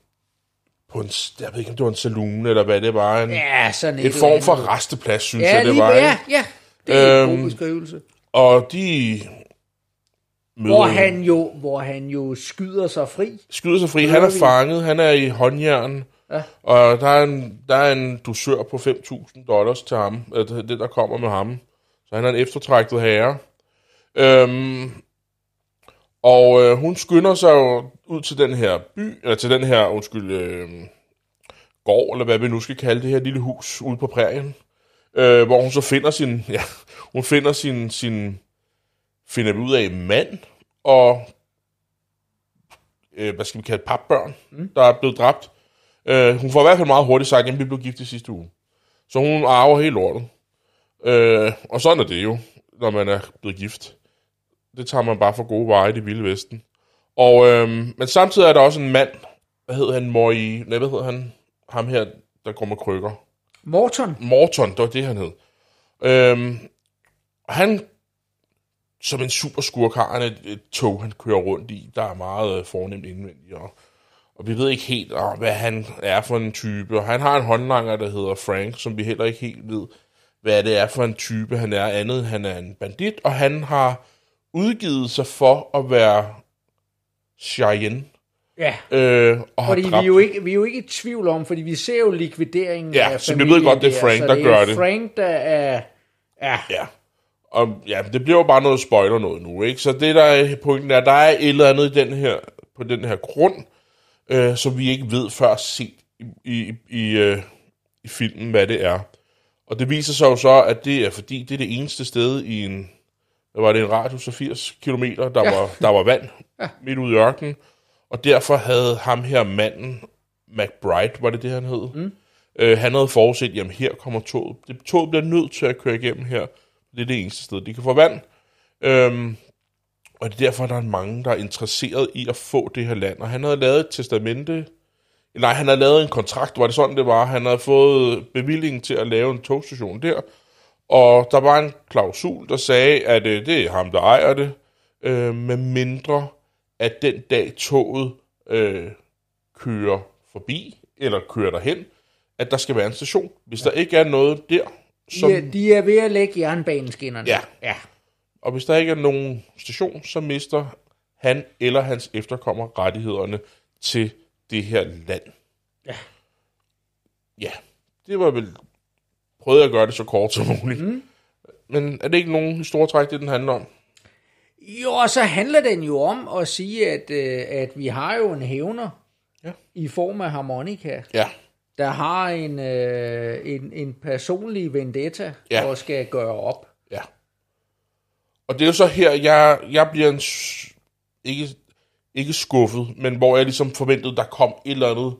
på en, jeg ved ikke om det var en saloon, eller hvad det var, en, Ja, sådan et en form for resteplads, synes Ja, jeg det lige, var. ja, ja. Det er en Øhm, god beskrivelse. Og de møder Hvor han, jo, hvor han jo skyder sig fri. skyder sig fri. Han er fanget, han er i håndjern, Ja. og der er en, der er en dusør på 5.000 dollars til ham, øh, det det, der kommer med ham. Så han er en eftertragtet herre. Øhm, og øh, hun skynder sig jo ud til den her by, eller til den her, undskyld, øh, gård, eller hvad vi nu skal kalde det her lille hus ude på prærien, øh, hvor hun så finder sin, ja, hun finder sin, sin, finder ud af mand, og øh, hvad skal vi kalde papbørn, mm. der er blevet dræbt. Øh, hun får i hvert fald meget hurtigt sagt, at vi blev gift i sidste uge. Så hun arver helt lortet. Øh, og sådan er det jo, når man er blevet gift. Det tager man bare for gode veje i det vilde vesten. Og, øh, men samtidig er der også en mand, hvad hedder han, Mori, nej, hvad hedder han, ham her, der går med krykker. Morton. Morton, det var det, han hed. Øhm, han, som en super skurk, har han et, et tog, han kører rundt i, der er meget øh, fornemt indvendigt, og, og vi ved ikke helt, åh, hvad han er for en type. Og han har en håndlanger, der hedder Frank, som vi heller ikke helt ved, hvad det er for en type, han er andet. Han er en bandit, og han har udgivet sig for at være Cheyenne. Ja, Øh, og har fordi vi er, jo ikke, vi er jo ikke i tvivl om, fordi vi ser jo likvideringen Ja, af så vi ved godt, det er der, Frank, der det gør det. Frank, der er... Ja, Ja. Og ja, det bliver jo bare noget spoiler noget nu, ikke? Så det der er pointen er, der er et eller andet i den her, på den her grund, øh, som vi ikke ved før set i, i, i, øh, i filmen, hvad det er. Og det viser sig jo så, at det er fordi, det er det eneste sted i en, hvad var det, en radius af 80 km, der, ja. var, der var vand ja. midt ude i ørkenen. Og derfor havde ham her manden, McBride, var det det, han hed? Mm. Øh, han havde forudset, jamen her kommer toget. Det, toget bliver nødt til at køre igennem her. Det er det eneste sted, de kan få vand. Øhm, og det er derfor, der er mange, der er interesseret i at få det her land. Og han havde lavet et testamente. Nej, han havde lavet en kontrakt, var det sådan, det var. Han havde fået bevilling til at lave en togstation der. Og der var en klausul, der sagde, at øh, det er ham, der ejer det. Øh, med mindre, at den dag toget øh, kører forbi, eller kører derhen, at der skal være en station. Hvis der ikke er noget der, som de, er, de er ved at lægge jernbaneskinnerne. Ja. ja. Og hvis der ikke er nogen station, så mister han eller hans efterkommer rettighederne til det her land. Ja. Ja, det var vel... Prøvede at gøre det så kort som muligt. Mm. Men er det ikke nogen store træk, det den handler om? Jo, og så handler den jo om at sige, at, øh, at vi har jo en hævner Ja. i form af harmonika, Ja, der har en, øh, en, en personlig vendetta Ja. og skal gøre op. Og det er jo så her, jeg, jeg bliver en, ikke, ikke skuffet, men hvor jeg ligesom forventede, der kom et eller andet,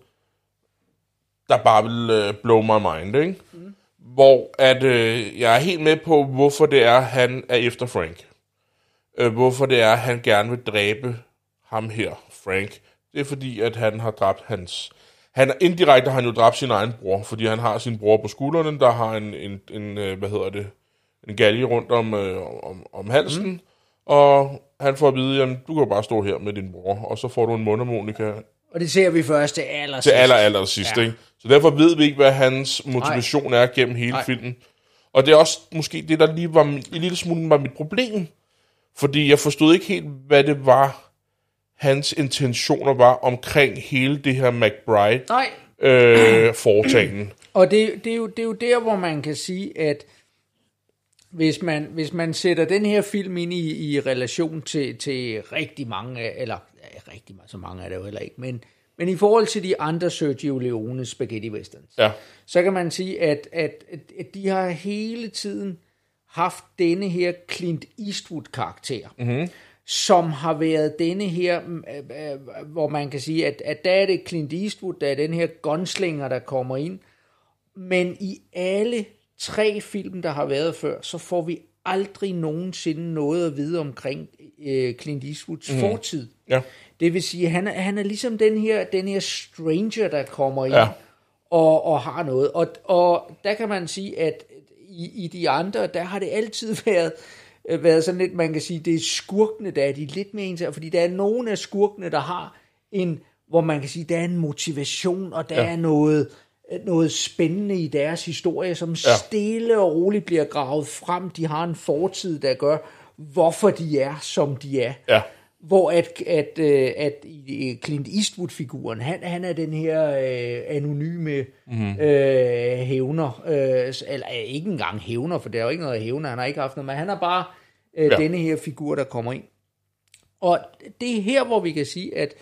der bare vil uh, blow my mind, ikke? Mm. Hvor at, øh, jeg er helt med på, hvorfor det er, han er efter Frank. Øh, hvorfor det er, han gerne vil dræbe ham her, Frank. Det er fordi, at han har dræbt hans... Han, indirekte har han jo dræbt sin egen bror, fordi han har sin bror på skuldrene, der har en, en, en øh, hvad hedder det, en galge rundt om, øh, om, om halsen, mm. og han får at vide, at du kan bare stå her med din bror, og så får du en mundharmonika Og det ser vi først til aller til aller, aller sidst. Ja. Ikke? Så derfor ved vi ikke, hvad hans motivation Nej. er gennem hele Nej. Filmen. Og det er også måske det, der lige var en lille smule var mit problem. Fordi jeg forstod ikke helt, hvad det var, hans intentioner var omkring hele det her McBride Nej, øh, foretagende. Og det, det, er jo, det er jo der, hvor man kan sige, at hvis man, hvis man sætter den her film ind i, i relation til, til rigtig mange, eller ja, rigtig mange, så mange er det jo heller ikke, men, men i forhold til de andre Sergio Leone spaghetti westerns, Ja, så kan man sige, at, at, at, at de har hele tiden haft denne her Clint Eastwood-karakter, mm-hmm. som har været denne her, øh, øh, hvor man kan sige, at, at der er det Clint Eastwood, der er den her gunslinger, der kommer ind, men i alle tre film, der har været før, så får vi aldrig nogensinde noget at vide omkring øh, Clint Eastwoods mm. fortid. ja, Det vil sige, han er, han er ligesom den her, den her stranger, der kommer ind Ja. og, og har noget. Og, og der kan man sige, at i, i de andre, der har det altid været, øh, været sådan lidt, man kan sige, det er skurkene, der er de lidt mere ens, fordi der er nogle af skurkene, der har en, hvor man kan sige, der er en motivation, og der ja. Er noget, noget spændende i deres historie, som ja. Stille og roligt bliver gravet frem. De har en fortid, der gør, hvorfor de er, som de er. ja, Hvor at, at, øh, at i Clint Eastwood-figuren, han, han er den her øh, anonyme mm. øh, hævner, øh, eller øh, ikke engang hævner, for der er jo ikke noget hævner, han har ikke haft noget, men han er bare øh, ja. Denne her figur, der kommer ind. Og det er her, hvor vi kan sige, at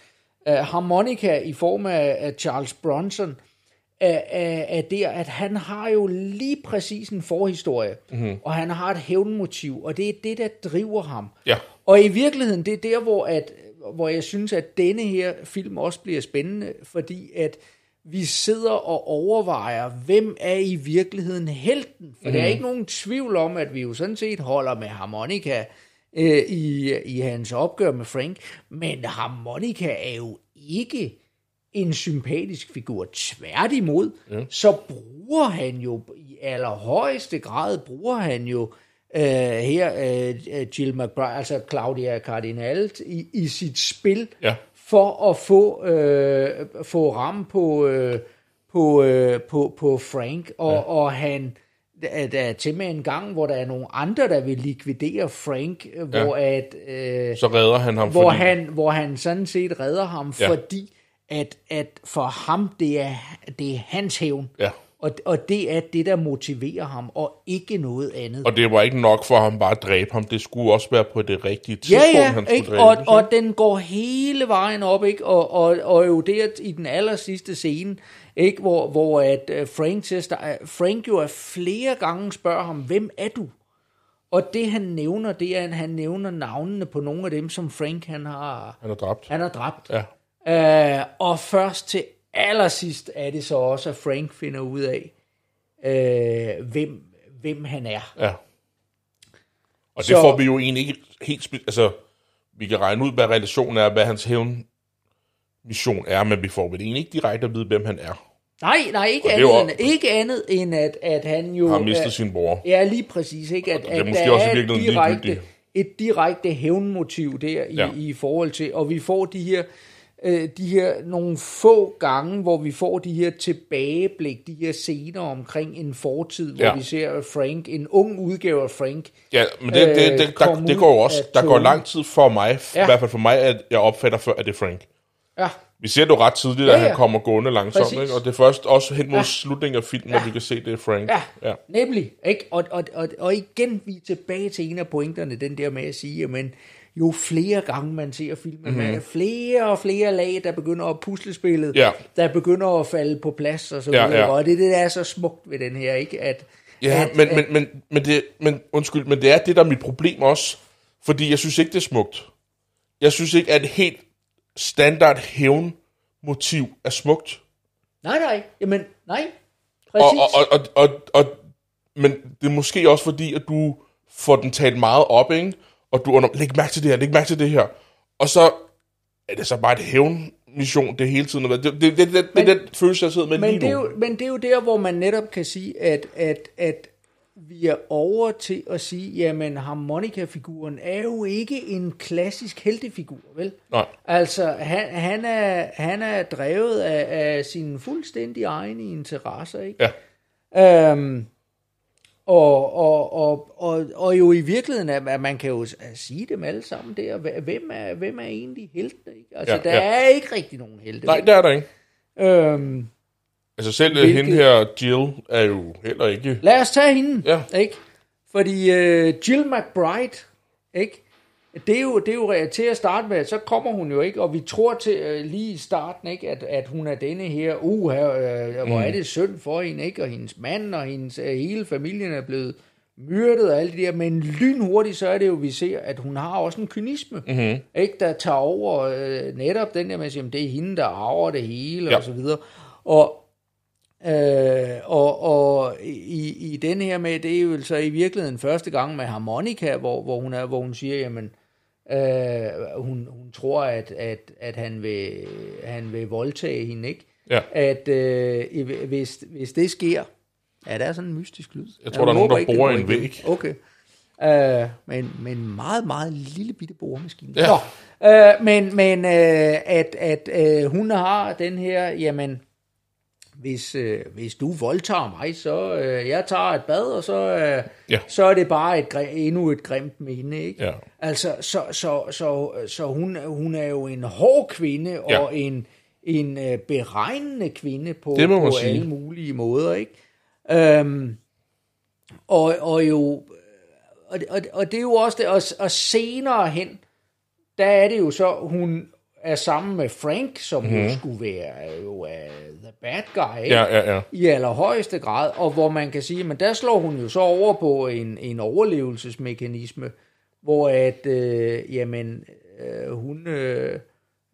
øh, harmonika i form af, af Charles Bronson, er, er, er der, at han har jo lige præcis en forhistorie, mm-hmm. og han har et hævnmotiv, og det er det, der driver ham. ja, Og i virkeligheden, det er der, hvor, at, hvor jeg synes, at denne her film også bliver spændende, fordi at vi sidder og overvejer, hvem er i virkeligheden helten? For mm. der er ikke nogen tvivl om, at vi jo sådan set holder med harmonika øh, i, i hans opgør med Frank, men harmonika er jo ikke en sympatisk figur. Tværtimod, ja. så bruger han jo i allerhøjeste grad, bruger han jo øh, her øh, Jill McBride, altså Claudia Cardinal, i, i sit spil, Ja. for at få, øh, få ram på, øh, på, øh, på, på Frank, og, ja. og han der er til med en gang, hvor der er nogle andre, der vil likvidere Frank, ja. hvor at... Øh, så redder han ham. hvor, fordi, han, hvor han sådan set redder ham, ja. Ja. fordi at, at for ham, det er, det er hans hævn. Ja. Og, og det er det, der motiverer ham, og ikke noget andet. Og det var ikke nok for ham bare at dræbe ham. Det skulle også være på det rigtige ja, tidspunkt, ja, han skulle ikke? dræbe. Og, og den går hele vejen op, ikke? Og, og, og jo der i den aller sidste scene, ikke? Hvor, hvor at øh, Frank, at start, Frank jo er flere gange spørger ham, hvem er du? Og det han nævner, det er, at han nævner navnene på nogle af dem, som Frank han har, Han er dræbt. han har dræbt. Ja. Øh, og først til allersidst er det så også, at Frank finder ud af, øh, hvem, hvem han er. Ja. Og det Så- får vi jo egentlig ikke helt... Altså, vi kan regne ud, hvad relationen er, hvad hans hævn mission er, men vi får vel egentlig ikke direkte at vide, hvem han er. Nej, nej, ikke, det andet, jo- end, ikke andet end, at, at han jo... Har mistet er- sin bror. Ja, lige præcis. Ikke? At, det er at måske der også er et direkte, et direkte hævnmotiv der i. Ja. i forhold til, og vi får de her, øh, de her nogle få gange, hvor vi får de her tilbageblik, de her scener omkring en fortid, hvor Ja. vi ser Frank, en ung udgave af Frank. Ja, men det, det, Øh, det, kom der, det går jo også... Der går lang tid for mig, Ja. ja. i hvert fald for mig, at jeg opfatter før, at det er Frank. Ja, Vi ser det jo ret tidligt, Ja, at ja. han kommer gående langsomt, Præcis. ikke? og det er først også hen mod Ja. ja. slutningen af filmen, at vi kan se, at det er Frank. Ja, ja. nemlig. Ikke? Og, og, og, og igen, vi er tilbage til en af pointerne, den der med at sige, men jo flere gange man ser filmen, mm-hmm. med flere og flere lag, der begynder at pusle spillet, Ja. der begynder at falde på plads og så videre. ja. Og det er det, der er så smukt ved den her, ikke? At, Ja, at, men, at, men, men, men, det, men, undskyld, men det er det, der er mit problem også. Fordi jeg synes ikke, det er smukt. Jeg synes ikke, at et helt standard hævnmotiv er smukt. Nej, nej, jamen, nej, Og, præcis. og, og, og, og, og, men det er måske også fordi, at du får den talt meget op, ikke? Og du under, læg mærke til det her, læg mærke til det her. Og så er det så bare et hævnmission, det hele tiden. Det, det, det, det, det, Men- det er den følelse, jeg sidder med men, lige det er nu. jo, men det er jo der, hvor man netop kan sige, at, at, at vi er over til at sige, jamen harmonika-figuren er jo ikke en klassisk heltefigur, vel? Nej. Altså, han, han, er, han er drevet af, af sine fuldstændig egne interesser, ikke? Ja. Øhm, og, og, og, og, og jo i virkeligheden, at at man kan jo sige dem alle sammen der, hvem er, hvem er egentlig heltene, ikke? Altså, Ja, der ja. er ikke rigtig nogen helte. Nej, det er der ikke. Øhm, Altså selv Hvilket- Hvilket... hende her, Jill, er jo heller ikke... Lad os tage hende, Ja. ikke? Fordi uh, Jill McBride, ikke? Det er, jo, det er jo til at starte med, så kommer hun jo ikke, og vi tror til uh, lige i starten, ikke, at, at hun er denne her, uh, her, uh, hvor er det synd for hende, ikke? Og hendes mand og hendes uh, hele familien er blevet myrdet og alt det der, men lynhurtigt så er det jo, vi ser, at hun har også en kynisme, mm-hmm. ikke, der tager over uh, netop den der med at sige, "Jamen, det er hende, der arver det hele, Ja. og så videre. Og, Øh, og, og i, i den her med, det er jo så i virkeligheden første gang med harmonika, hvor, hvor, hun, er, hvor hun siger, jamen, øh, hun, hun tror, at, at, at han, vil, han vil voldtage hende, ikke? Ja. At øh, hvis, hvis det sker, ja, der er sådan en mystisk lyd. Jeg tror, der er nogen, der borer en væg. Okay. Øh, men, men meget, meget lille bitte boremaskine. Ja. Nå, øh, men, men øh, at, at øh, hun har den her, jamen, hvis, øh, hvis du voldtager mig, så øh, jeg tager et bad, og så, øh, Ja. så er det bare et, endnu et grimt minde. Ikke? Ja. Altså, så, så, så, så hun, hun er jo en hård kvinde, Ja. og en, en øh, beregnende kvinde på, på sige. alle mulige måder. Ikke? Øhm, og, og jo og, det- og, og det er jo også det, og, og senere hen, der er det jo så, hun er sammen med Frank, som mm-hmm. jo skulle være jo uh, the bad guy, ikke? Ja, ja, ja. i allerhøjeste grad, og hvor man kan sige, men der slår hun jo så over på en, en overlevelsesmekanisme, hvor at, øh, jamen, øh, hun, øh,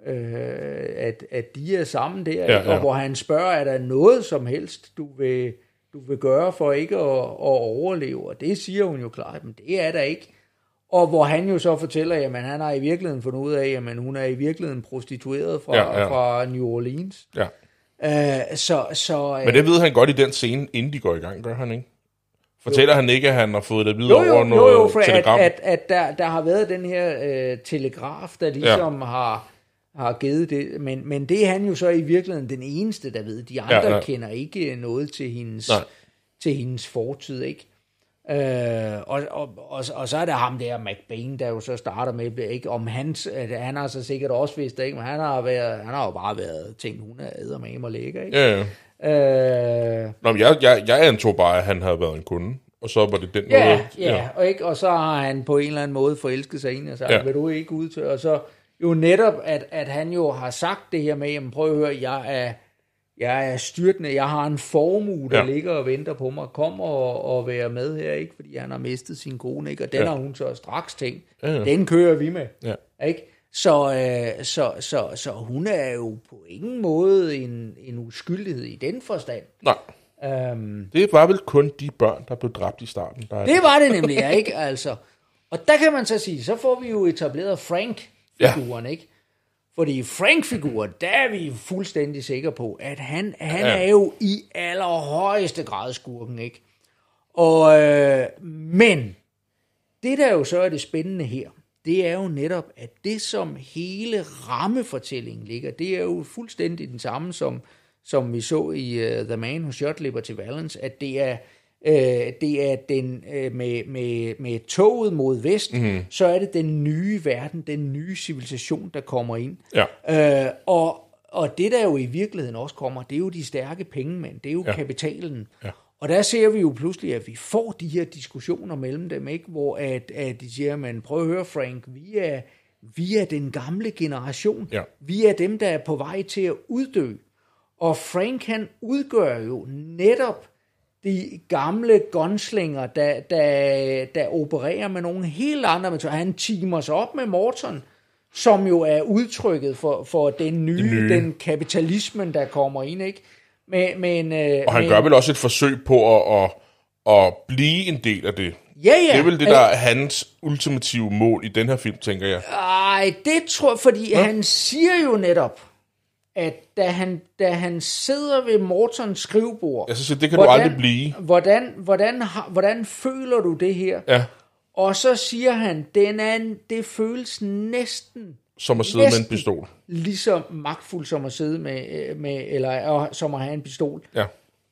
øh, at, at de er sammen der, Ja, ikke? og ja. hvor han spørger, er der noget som helst, du vil, du vil gøre for ikke at, at overleve, og det siger hun jo klart, men det er der ikke. Og hvor han jo så fortæller, jamen han har i virkeligheden fundet ud af, jamen hun er i virkeligheden prostitueret fra, Ja, ja. fra New Orleans. ja. Uh, så, så, Men det ved han godt i den scene, inden de går i gang, gør han ikke? Fortæller han ikke, at han har fået det videre jo, jo, over jo, noget jo, for at, telegram? at, at der, der har været den her øh, telegraf, der ligesom ja. har, har givet det, men, men det er han jo så i virkeligheden den eneste, der ved. De andre Ja, ja, ja. ja. kender ikke noget til hendes, Nej. til hendes fortid, ikke? Øh, og, og, og, og så er der ham der, McBain, der jo så starter med, ikke, om hans, han har så sikkert også vidst det, ikke? men han har, været, han har jo bare været tænkt, hun er eddermame og lækker, ikke? Ja, ja. Øh, Nå, men jeg, jeg, jeg antog bare, at han havde været en kunde, og så var det den Ja, måde. ja, og, ikke, og så har han på en eller anden måde forelsket sig ind og sagt, Ja. ja. vil du ikke ud til, og så jo netop, at, at han jo har sagt det her med, jamen prøv at høre, jeg er, jeg er styrtende, jeg har en formue, der Ja. ligger og venter på mig, kom og, og være med her, ikke, fordi han har mistet sin kone, ikke, og den Ja. har hun så straks tænkt, Ja, ja. den kører vi med, Ja. ikke? Så, øh, så, så, så hun er jo på ingen måde en, en uskyldighed i den forstand. Nej, Øhm, det var vel kun de børn, der blev dræbt i starten. Der er Det var det nemlig, ja, ikke? Altså. Og der kan man så sige, så får vi jo etableret Frank-figuren, ja. ikke? Fordi Frank-figuren, der er vi fuldstændig sikre på, at han, han Ja. er jo i allerhøjeste grad skurken, ikke? Og, øh, men, det der jo så er det spændende her, det er jo netop, at det som hele rammefortællingen ligger, det er jo fuldstændig den samme, som, som vi så i uh, The Man Who Shot Liberty Valance, at det er, øh, det er den, øh, med, med, med toget mod vest, mm-hmm. så er det den nye verden, den nye civilisation, der kommer ind. Ja. Øh, og, og det, der jo i virkeligheden også kommer, det er jo de stærke pengemænd, det er jo ja. kapitalen. Ja. Og der ser vi jo pludselig, at vi får de her diskussioner mellem dem, ikke? hvor at, at de siger, men prøv at høre Frank, vi er, vi er den gamle generation. Ja. Vi er dem, der er på vej til at uddø. Og Frank han udgør jo netop de gamle gunslinger, der, der, der opererer med nogle helt andre metoder. Han teamer sig op med Morton, som jo er udtrykket for, for den nye, nye. den kapitalismen, der kommer ind, ikke? Men, men, øh, Og han men, gør vel også et forsøg på at, at, at blive en del af det. Ja, ja. Det er vel det, der er hans ultimative mål i den her film, tænker jeg. Ej, det tror jeg, fordi ja. han siger jo netop, at da han, da han sidder ved Mortons skrivebord, Jeg siger, det kan du aldrig blive. Hvordan, hvordan, har- hvordan føler du det her? Ja, Og så siger han, den er, det føles næsten som at sidde med en pistol. lige så magtfuld som at sidde med, øh, med eller og, som at have en pistol. Ja,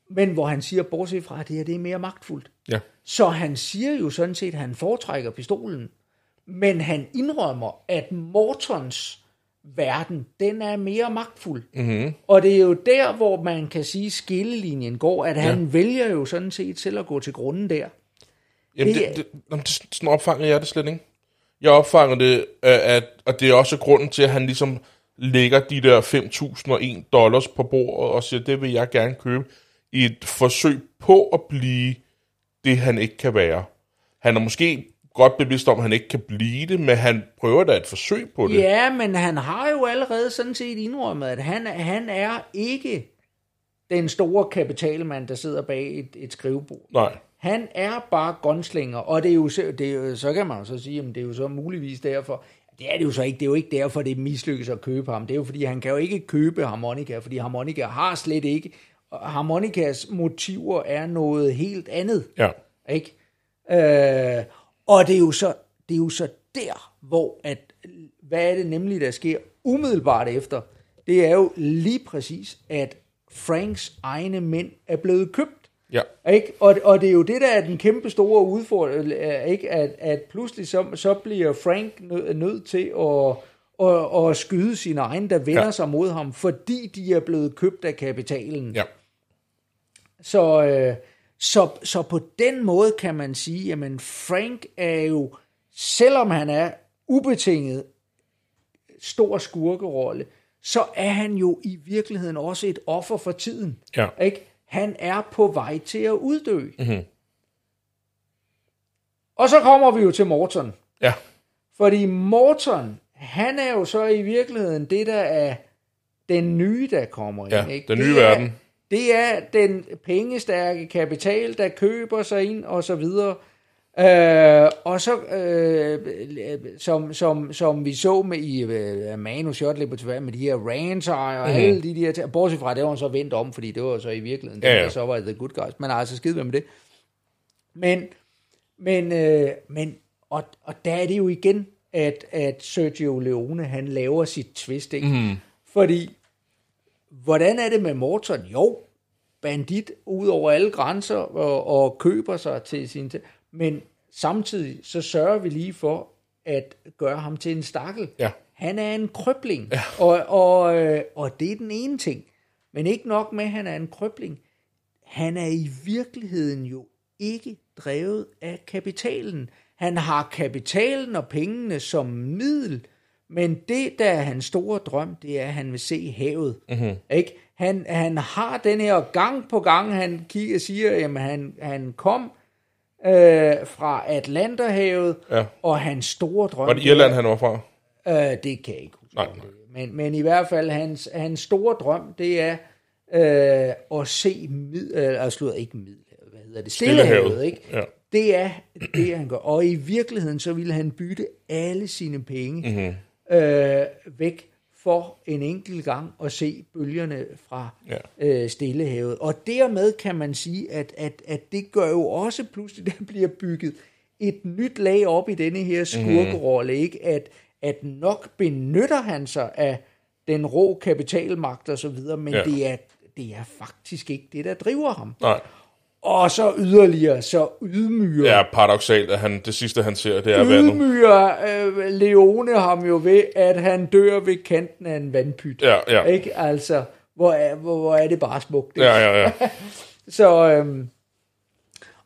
Men hvor han siger, bortset fra, at det her det er mere magtfuldt. ja. Så han siger jo sådan set, at han foretrækker pistolen. Men han indrømmer, at Mortons verden, den er mere magtfuld. Mm-hmm. Og det er jo der, hvor man kan sige, at skillelinjen går, at han Ja. vælger jo sådan set selv at gå til grunden der. Jamen, Det det, det, jamen, det, sådan opfanger jeg det slet ikke. Jeg opfanger det, øh, at, og det er også grunden til, at han ligesom lægger de der 5.001 dollars på bordet og siger, det vil jeg gerne købe, i et forsøg på at blive det, han ikke kan være. Han er måske godt bevidst om, at han ikke kan blive det, men han prøver da et forsøg på det. Ja, men han har jo allerede sådan set indrømmet, at han, han er ikke den store kapitalmand, der sidder bag et, et skrivebord. Nej, Han er bare gunslinger, og det er jo, så- det er jo, så kan man jo så sige, at det er jo så muligvis derfor, det er det jo så ikke, det er jo ikke derfor, det mislykkes at købe ham. Det er jo fordi, han kan jo ikke købe harmonika, fordi harmonika har slet ikke, og harmonikas motiver er noget helt andet. ja. Ikke? Øh, og det er, jo så, det er jo så der, hvor at, hvad er det nemlig, der sker umiddelbart efter? Det er jo lige præcis, at Franks egne mænd er blevet købt. Ja, Ikke? Og, og det er jo det, der er den kæmpe store udfordring, er, ikke? At, at pludselig så, så bliver Frank nødt nød til at, at, at skyde sine egne, der vender. Ja. sig mod ham, fordi de er blevet købt af kapitalen. ja. Så, øh, så, så på den måde kan man sige, at Frank er jo, selvom han er ubetinget stor skurkerolle, så er han jo i virkeligheden også et offer for tiden. Ja. Ikke? Han er på vej til at uddø. Mm-hmm. Og så kommer vi jo til Morton. Ja, Fordi Morton, han er jo så i virkeligheden det, der er den nye, der kommer ind. Ja, ikke? den Det nye er, verden. Det er den pengestærke kapital, der køber sig ind og så videre. Øh, og så, øh, som, som, som vi så med i øh, Manu Shotley på tilbage med de her Rancher og mm. alle de der ting. Bortset fra, det var så vendt om, fordi det var så i virkeligheden, Ja, ja. så var det The Good Guys. Men altså, skide med det. Men, men, øh, men og, og der er det jo igen, at, at Sergio Leone, han laver sit twist, ikke? Mm. Fordi, hvordan er det med Morton? Jo, bandit ud over alle grænser og, og køber sig til sin... Men samtidig så sørger vi lige for at gøre ham til en stakkel. Ja. Han er en krøbling, ja. og, og, øh, og det er den ene ting. Men ikke nok med, at han er en krøbling. Han er i virkeligheden jo ikke drevet af kapitalen. Han har kapitalen og pengene som middel, men det, der er hans store drøm, det er, at han vil se havet. Mm-hmm. Ikke? Han, han har den her gang på gang, han kigger siger, at han, han kom øh, fra Atlanterhavet, Ja. og hans store drøm... var det det er- Irland, han var fra? Øh, det kan jeg ikke huske. Nej. Men, men i hvert fald, hans, hans store drøm, det er øh, at se mid, øh, altså, ikke middelhavet, hvad hedder det? Stillehavet, Stillehavet, ikke? ja. Det er det, han gør. Og i virkeligheden, så ville han bytte alle sine penge Mhm. mm-hmm. Øh, væk for en enkelt gang at se bølgerne fra Ja. øh, Stillehavet. Og dermed kan man sige, at, at, at det gør jo også pludselig, der bliver bygget et nyt lag op i denne her skurkerolle, ikke? At, at nok benytter han sig af den rå kapitalmagt og så videre, men ja. det, er, det er faktisk ikke det, der driver ham. Nej. Og så yderligere, så ydmyger Ja, paradoxalt, at han, det sidste, han ser, det er vandet. ydmyger øh, Leone ham jo ved, at han dør ved kanten af en vandpyt. Ja, ja. Ikke? Altså, hvor er, hvor, hvor er det bare smukt. ikke? Ja, ja, ja. Så, øhm,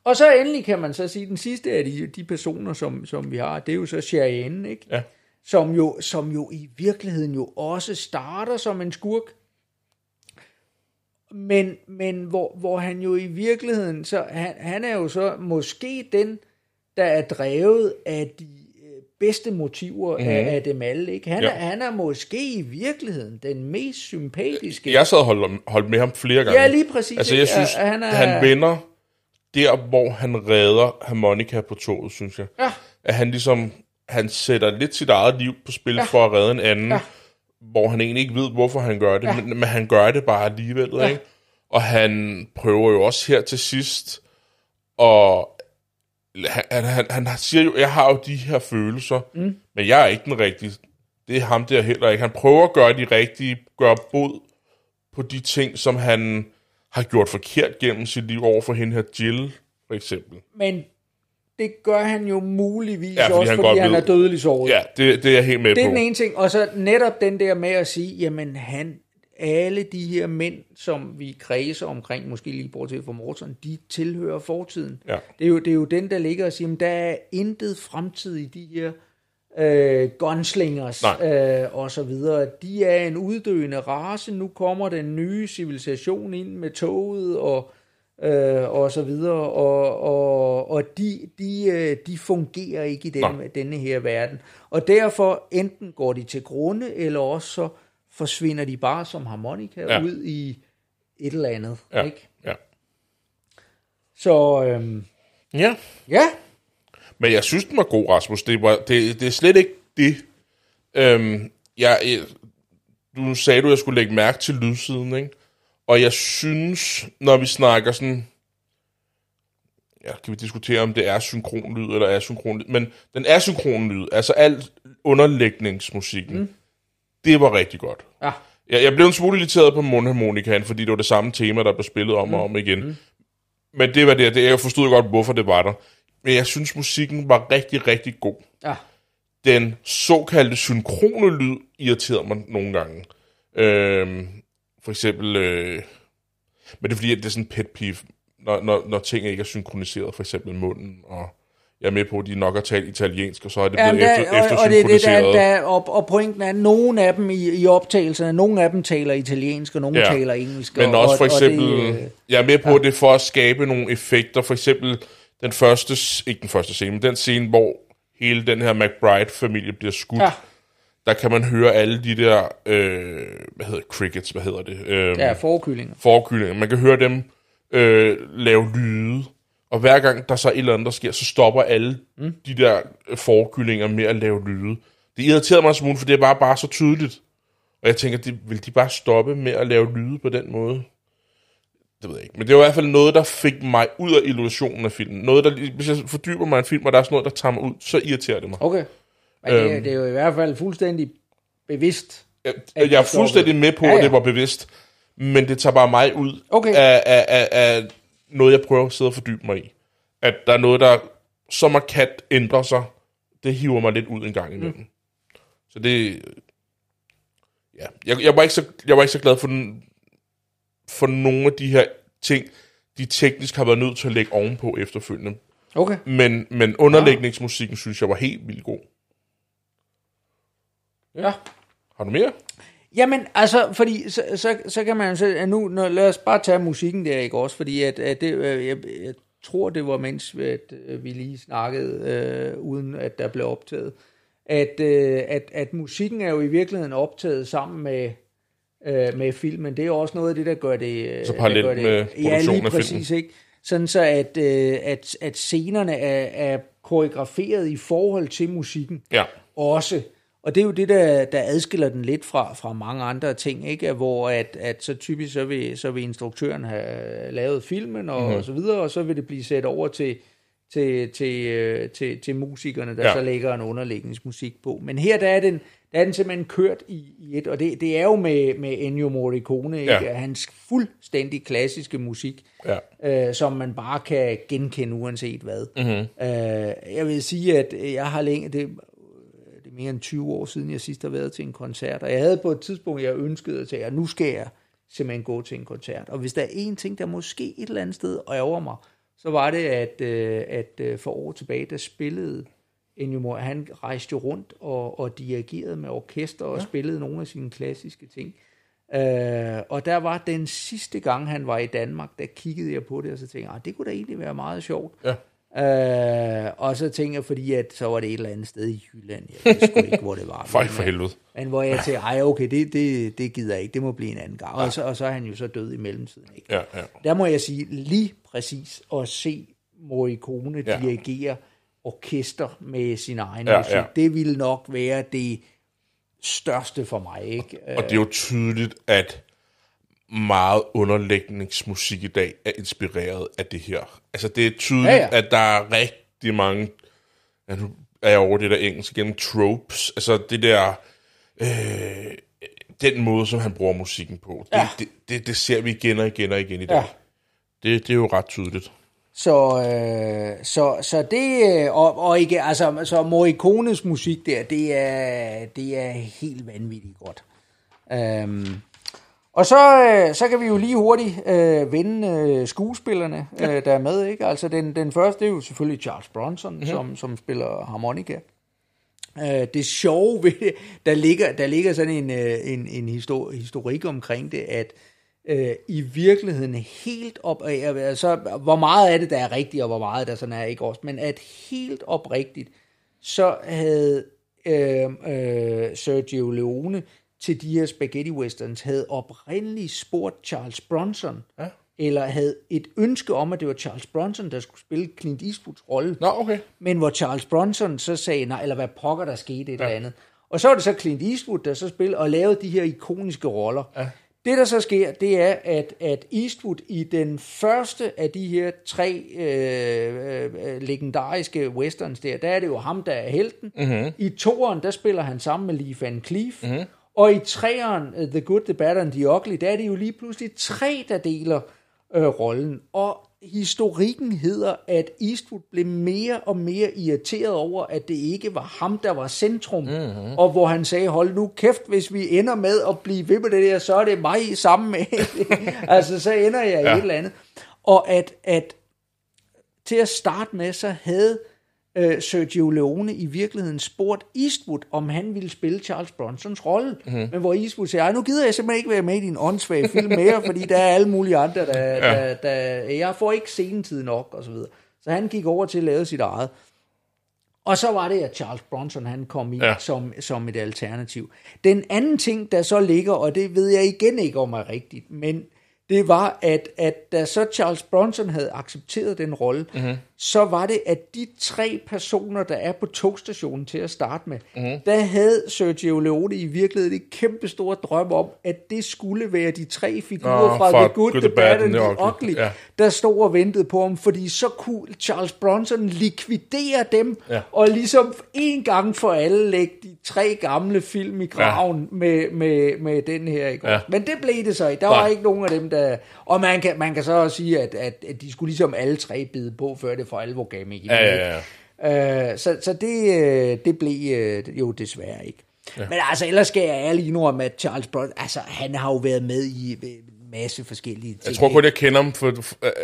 og så endelig kan man så sige, den sidste af de, de personer, som, som vi har, det er jo så Cheyenne, ikke? Ja. Som, jo, som jo i virkeligheden jo også starter som en skurk, men, men hvor, hvor han jo i virkeligheden, så han, han er jo så måske den, der er drevet af de øh, bedste motiver mm. af, af dem alle. Ikke? Han, Ja. er, han er måske i virkeligheden den mest sympatiske. Jeg sad og holdt, holdt med ham flere gange. Ja, lige præcis. Altså, jeg synes, han, er... han vender der, hvor han redder harmonika på toget, synes jeg. Ja. At han ligesom, han sætter lidt sit eget liv på spil ja. for at redde en anden. Ja. Hvor han egentlig ikke ved, hvorfor han gør det, ja. men, men han gør det bare alligevel, ja. ikke? Og han prøver jo også her til sidst, og han, han, han siger jo, jeg har jo de her følelser, mm. men jeg er ikke den rigtige. Det er ham der heller ikke. Han prøver at gøre de rigtige, gøre bod på de ting, som han har gjort forkert gennem sit liv over for hende her Jill, for eksempel. Men det gør han jo muligvis Ja, fordi også, han fordi han er dødelig såret. Ja, det, det er jeg helt med Det er på. den ene ting. Og så netop den der med at sige, jamen han, alle de her mænd, som vi kredser omkring, måske lige bortset fra Morton, de tilhører fortiden. Ja. Det, er jo, det er jo den, der ligger og siger, jamen, der er intet fremtid i de her øh, gunslingers Nej. øh, og så videre. De er en uddøende race. Nu kommer den nye civilisation ind med toget og øh, og så videre, og, og, og de, de, øh, de fungerer ikke i Nej. denne, her verden. Og derfor enten går de til grunde, eller også så forsvinder de bare som harmonika ja. ud i et eller andet. Ja, Ikke? ja. Så øhm, ja, ja, men jeg synes, den var god, Rasmus. Det, var, det, det er slet ikke det. Øhm, jeg, jeg, du sagde, du, at jeg skulle lægge mærke til lydsiden, ikke? Og jeg synes, når vi snakker sådan... Ja, kan vi diskutere, om det er synkronlyd eller er synkronlyd. Men den er synkronlyd. Altså alt underlægningsmusikken. Mm. Det var rigtig godt. ja, Jeg, jeg blev en smule irriteret på mundharmonikaen, fordi det var det samme tema, der blev spillet om og om igen. Mm. Men det var det, det, jeg forstod godt, hvorfor det var der. Men jeg synes, musikken var rigtig, rigtig god. ja, Den såkaldte synkrone lyd irriterede mig nogle gange. Øhm, for eksempel... Øh, men det er fordi, at det er sådan pet peeve, når, når, når ting ikke er synkroniseret, for eksempel munden, og jeg er med på, at de nok har talt italiensk, og så er det blevet Jamen, der, efter, og, og det er det, der, der, og, og pointen er, at nogle af dem i, i optagelserne, nogle af dem taler italiensk, og nogle Ja. ja. taler engelsk. Men og, også og, for og eksempel, det, øh, jeg er med på, ja. det for at skabe nogle effekter. For eksempel den første, ikke den første scene, men den scene, hvor hele den her McBride-familie bliver skudt. Ja. Der kan man høre alle de der, øh, hvad hedder crickets, hvad hedder det? Øh, ja, forkyllinger. forkyllinger. Man kan høre dem øh, lave lyde. Og hver gang der så et eller andet, der sker, så stopper alle mm. de der øh, forkyllinger med at lave lyde. Det irriterede mig en smule, for det er bare, bare så tydeligt. Og jeg tænker, de, vil de bare stoppe med at lave lyde på den måde? Det ved jeg ikke. Men det var i hvert fald noget, der fik mig ud af illusionen af filmen. Noget, der, hvis jeg fordyber mig i en film, og der er sådan noget, der tager mig ud, så irriterer det mig. Okay. Men det, Øhm. er- det er jo i hvert fald fuldstændig bevidst. Jeg, At jeg er fuldstændig med på, Ja, at ja. det var bevidst. Men det tager bare mig ud Okay. af, af, af, af noget, jeg prøver at sidde og fordybe mig i. At der er noget, der så markant ændrer sig. Det hiver mig lidt ud en gang imellem. Mm. Så det... Ja, jeg, jeg, var ikke så, jeg var ikke så glad for, den, for nogle af de her ting, de teknisk har været nødt til at lægge ovenpå efterfølgende. Okay. Men, men underlægningsmusikken synes jeg var helt vildt god. Ja. Har du mere? Jamen, altså, fordi så, så, så kan man så, nu, når, lad os bare tage musikken der, ikke også? Fordi at, at det, øh, jeg, jeg tror, det var mens at, øh, vi lige snakkede, øh, uden at der blev optaget, at, øh, at, at musikken er jo i virkeligheden optaget sammen med, øh, med filmen. Det er jo også noget af det, der gør det... øh, Så parallelt gør det, med Ja, produktionen lige af præcis, ikke? Sådan så, at, øh, at, at scenerne er, er koreograferet i forhold til musikken Ja. også. Og det er jo det, der, der adskiller den lidt fra, fra mange andre ting, ikke? Hvor at, at så typisk så vil, så vil instruktøren have lavet filmen og, mm. og så videre, og så vil det blive sat over til, til, til, øh, til, til musikerne, der Ja. så lægger en underlægningsmusik på. Men her der er den, der er den simpelthen kørt i, i et, og det, det er jo med, med Ennio Morricone, ikke? Ja. hans fuldstændig klassiske musik, Ja. øh, som man bare kan genkende uanset hvad. Mm-hmm. Øh, jeg vil sige, at jeg har længe, det, mere end 20 år siden, jeg sidst har været til en koncert, og jeg havde på et tidspunkt, jeg ønskede at sige, at nu skal jeg simpelthen gå til en koncert. Og hvis der er en ting, der måske et eller andet sted ærger mig, så var det, at, øh, at øh, for år tilbage, der spillede Ennio Mor- han rejste jo rundt og, og dirigerede med orkester og ja. spillede nogle af sine klassiske ting. Øh, og der var den sidste gang, han var i Danmark, der kiggede jeg på det, og så tænkte jeg, "Ah, det kunne da egentlig være meget sjovt. Ja. Øh, og så tænker jeg, fordi at så var det et eller andet sted i Jylland, jeg ved sgu ikke, hvor det var. Men, for øh, helvede. Men hvor jeg tænkte, ej okay, det, det, det gider jeg ikke, det må blive en anden gang. Og så, og så er han jo så død i mellemtiden. Ikke? Ja, ja. Der må jeg sige lige præcis at se Morricone Ja. ja. dirigere orkester med sin egen Ja, ja, musik. ja. Ja. Det ville nok være det største for mig. Ikke? Og det er jo tydeligt, at meget underlægningsmusik i dag er inspireret af det her. Altså, det er tydeligt, Ja, ja, at der er rigtig mange... Ja, nu er jeg over det der engelsk igen. Tropes. Altså, det der... Øh, den måde, som han bruger musikken på. Det, Ja. det, det, det ser vi igen og igen og igen i dag. Ja. Det, det er jo ret tydeligt. Så, øh, så, så det, øh, og, og ikke, altså, så Morricones musik der, det er, det er helt vanvittigt godt. Um, og så, øh, så kan vi jo lige hurtigt øh, vende øh, skuespillerne, ja. øh, der er med. Ikke? Altså den, den første, det er jo selvfølgelig Charles Bronson, mm-hmm. som, som spiller harmonika. Øh, det sjove ved det, der ligger, der ligger sådan en, øh, en, en histor, historik omkring det, at øh, i virkeligheden helt op, øh, altså hvor meget af det, der er rigtigt, og hvor meget der sådan er ikke også, men at helt oprigtigt, så havde øh, øh, Sergio Leone til de her spaghetti westerns, havde oprindeligt spurgt Charles Bronson, ja. eller havde et ønske om, at det var Charles Bronson, der skulle spille Clint Eastwoods rolle. Nå, okay. Men hvor Charles Bronson så sagde, nej, eller hvad pokker der skete et ja. eller andet. Og så var det så Clint Eastwood, der så spillede og lavede de her ikoniske roller. Ja. Det, der så sker, det er, at, at Eastwood i den første af de her tre øh, øh, legendariske westerns der, der er det jo ham, der er helten. Mm-hmm. I toeren, der spiller han sammen med Lee Van Cleef. Mm-hmm. Og i treeren, uh, The Good, The Bad and The Ugly, der er det jo lige pludselig tre, der deler øh, rollen. Og historikken hedder, at Eastwood blev mere og mere irriteret over, at det ikke var ham, der var centrum. Mm-hmm. Og hvor han sagde, hold nu kæft, hvis vi ender med at blive ved med det der, så er det mig sammen med. altså, så ender jeg ja. i et eller andet. Og at, at til at starte med, så havde øh, Sergio Leone i virkeligheden spurgt Eastwood, om han ville spille Charles Bronsons rolle. Mm-hmm. Men hvor Eastwood siger, "Ej, nu gider jeg simpelthen ikke være med i din åndssvage film mere, fordi der er alle mulige andre, der, ja. der, der jeg får ikke senetid nok, og så videre. Så han gik over til at lave sit eget. Og så var det, at Charles Bronson han kom i. Ja. som, som et alternativ. Den anden ting, der så ligger, og det ved jeg igen ikke om er rigtigt, men det var, at, at da så Charles Bronson havde accepteret den rolle, mm-hmm. Så var det, at de tre personer, der er på togstationen til at starte med, mm-hmm. der havde Sergio Leone i virkeligheden et kæmpe stort drøm om, at det skulle være de tre figurer Nå, fra The Good, The Bad and The Ugly, ja. der stod og ventede på ham, fordi så kunne Charles Bronson likvidere dem, Ja. og ligesom en gang for alle lægge de tre gamle film i graven ja. med, med, med den her. Ikke? Ja. Men det blev det så ikke. Der var ikke nogen af dem, der... Og man kan, man kan så også sige, at, at, at de skulle ligesom alle tre bide på, før det for alvor gav mening. Ja, ja, ja. Øh, så så det, øh, det blev øh, jo desværre ikke. Ja. Men altså, ellers skal jeg ærligt indrømme, at Charles Bronson, altså, han har jo været med i øh, en masse forskellige ting. Jeg tror kun, jeg kender ham for...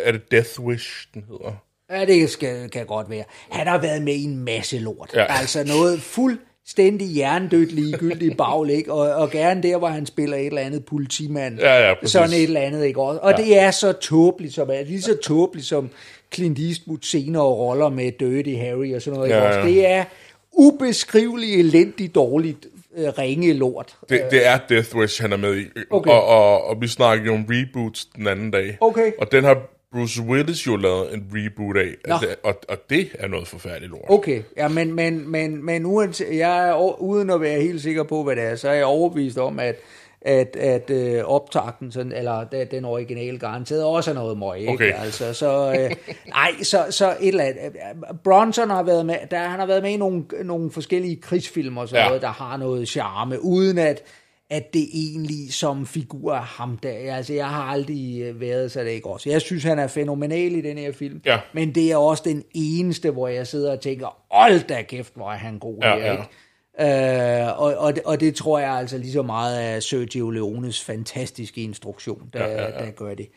Er det Death Wish, den hedder? Ja, det skal, kan godt være. Han har været med i en masse lort. Ja. Altså noget fuldstændig hjernedødt ligegyldigt baglæg, og, og gerne der, hvor han spiller et eller andet politimand. Ja, ja, præcis. Sådan et eller andet, ikke også? Og ja. det er så tåbeligt, som er lige så tåbeligt som Clint Eastwood senere roller med Dirty Harry og sådan noget. Ja, ja. Det er ubeskriveligt, elendigt, dårligt, øh, ringe lort. Det, det er Death Wish, han er med i. Okay. Og, og, og vi snakkede jo om reboots den anden dag. Okay. Og den har Bruce Willis jo lavet en reboot af. Nå. Altså, og, og det er noget forfærdeligt lort. Okay, ja, men, men, men, men uanset, jeg er uden at være helt sikker på, hvad det er, så er jeg overbevist om, at at, at øh, optakten, sådan, eller den originale garanteret også er noget møg, ikke? Okay. Altså, så, øh, nej, så, så et eller andet. øh, Bronson har været med, der, han har været med i nogle, nogle forskellige krigsfilm og sådan Ja. noget, der har noget charme, uden at, at det egentlig som figur er ham der. Altså, jeg har aldrig øh, været så det ikke også. Jeg synes, han er fænomenal i den her film, Ja. men det er også den eneste, hvor jeg sidder og tænker, hold da kæft, hvor er han god Ja, her, ja. ikke? Øh, og, og, det, og det tror jeg altså lige så meget af Sergio Leones fantastiske instruktion, der, ja, ja, ja. der gør det.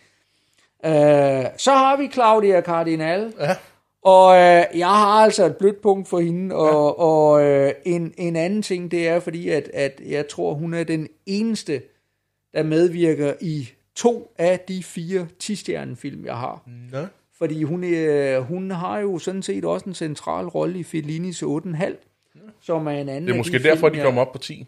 Øh, så har vi Claudia Cardinal. Ja. Og øh, jeg har altså et blødt punkt for hende, og, ja. og øh, en, en anden ting, det er fordi, at, at jeg tror, hun er den eneste, der medvirker i to af de fire 10-stjernefilm, jeg har. Nå. Fordi hun, øh, hun har jo sådan set også en central rolle i Fellinis 8,5, som er en anden Det er måske de derfor, film, de kommer op på 10.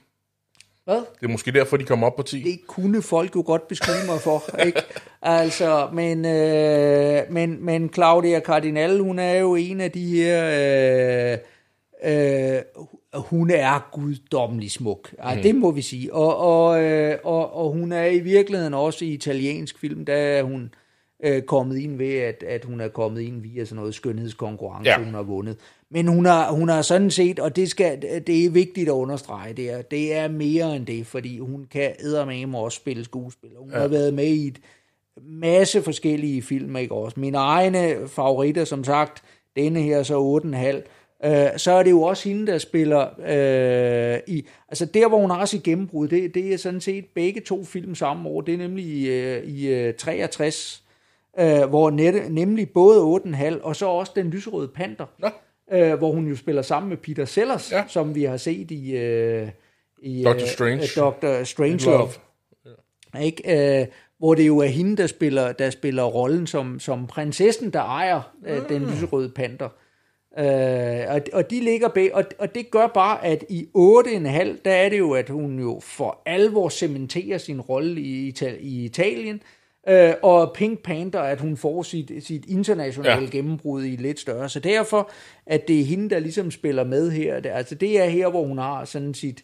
Hvad? Det er måske derfor, de kommer op på 10. det kunne folk jo godt beskrive mig for, ikke? Altså, men, øh, men, men Claudia Cardinal, hun er jo en af de her, øh, øh, hun er guddommelig smuk. Ja, mm. Det må vi sige. Og, og, øh, og, og hun er i virkeligheden også i italiensk film, der er hun øh, kommet ind ved, at, at hun er kommet ind via sådan noget skønhedskonkurrence, ja. hun har vundet. Men hun har, hun har sådan set, og det, skal, det er vigtigt at understrege, det er, det er mere end det, fordi hun kan eddermame også spille skuespil. Hun ja. har været med i et masse forskellige film, ikke også? Mine egne favoritter, som sagt, denne her så 8,5, øh, så er det jo også hende, der spiller øh, i... Altså der, hvor hun har sit gennembrud, det, det er sådan set begge to film samme år. Det er nemlig i, øh, i øh, 63, øh, hvor net, nemlig både 8,5 og så også Den lyserøde panter, ja. Øh, hvor hun jo spiller sammen med Peter Sellers, ja. som vi har set i... Øh, i Dr. Strange. Øh, Dr. Strange Love. Ja. Ikke? Øh, hvor det jo er hende, der spiller, der spiller rollen som, som prinsessen, der ejer øh, den mm. lyserøde panter. Øh, og, og de ligger bag, og, og det gør bare, at i 8,5, der er det jo, at hun jo for alvor cementerer sin rolle i, i Italien, øh, og Pink Panther, at hun får sit, sit internationale ja. gennembrud i lidt større. Så derfor, at det er hende, der ligesom spiller med her, det, altså det er her, hvor hun har sådan sit,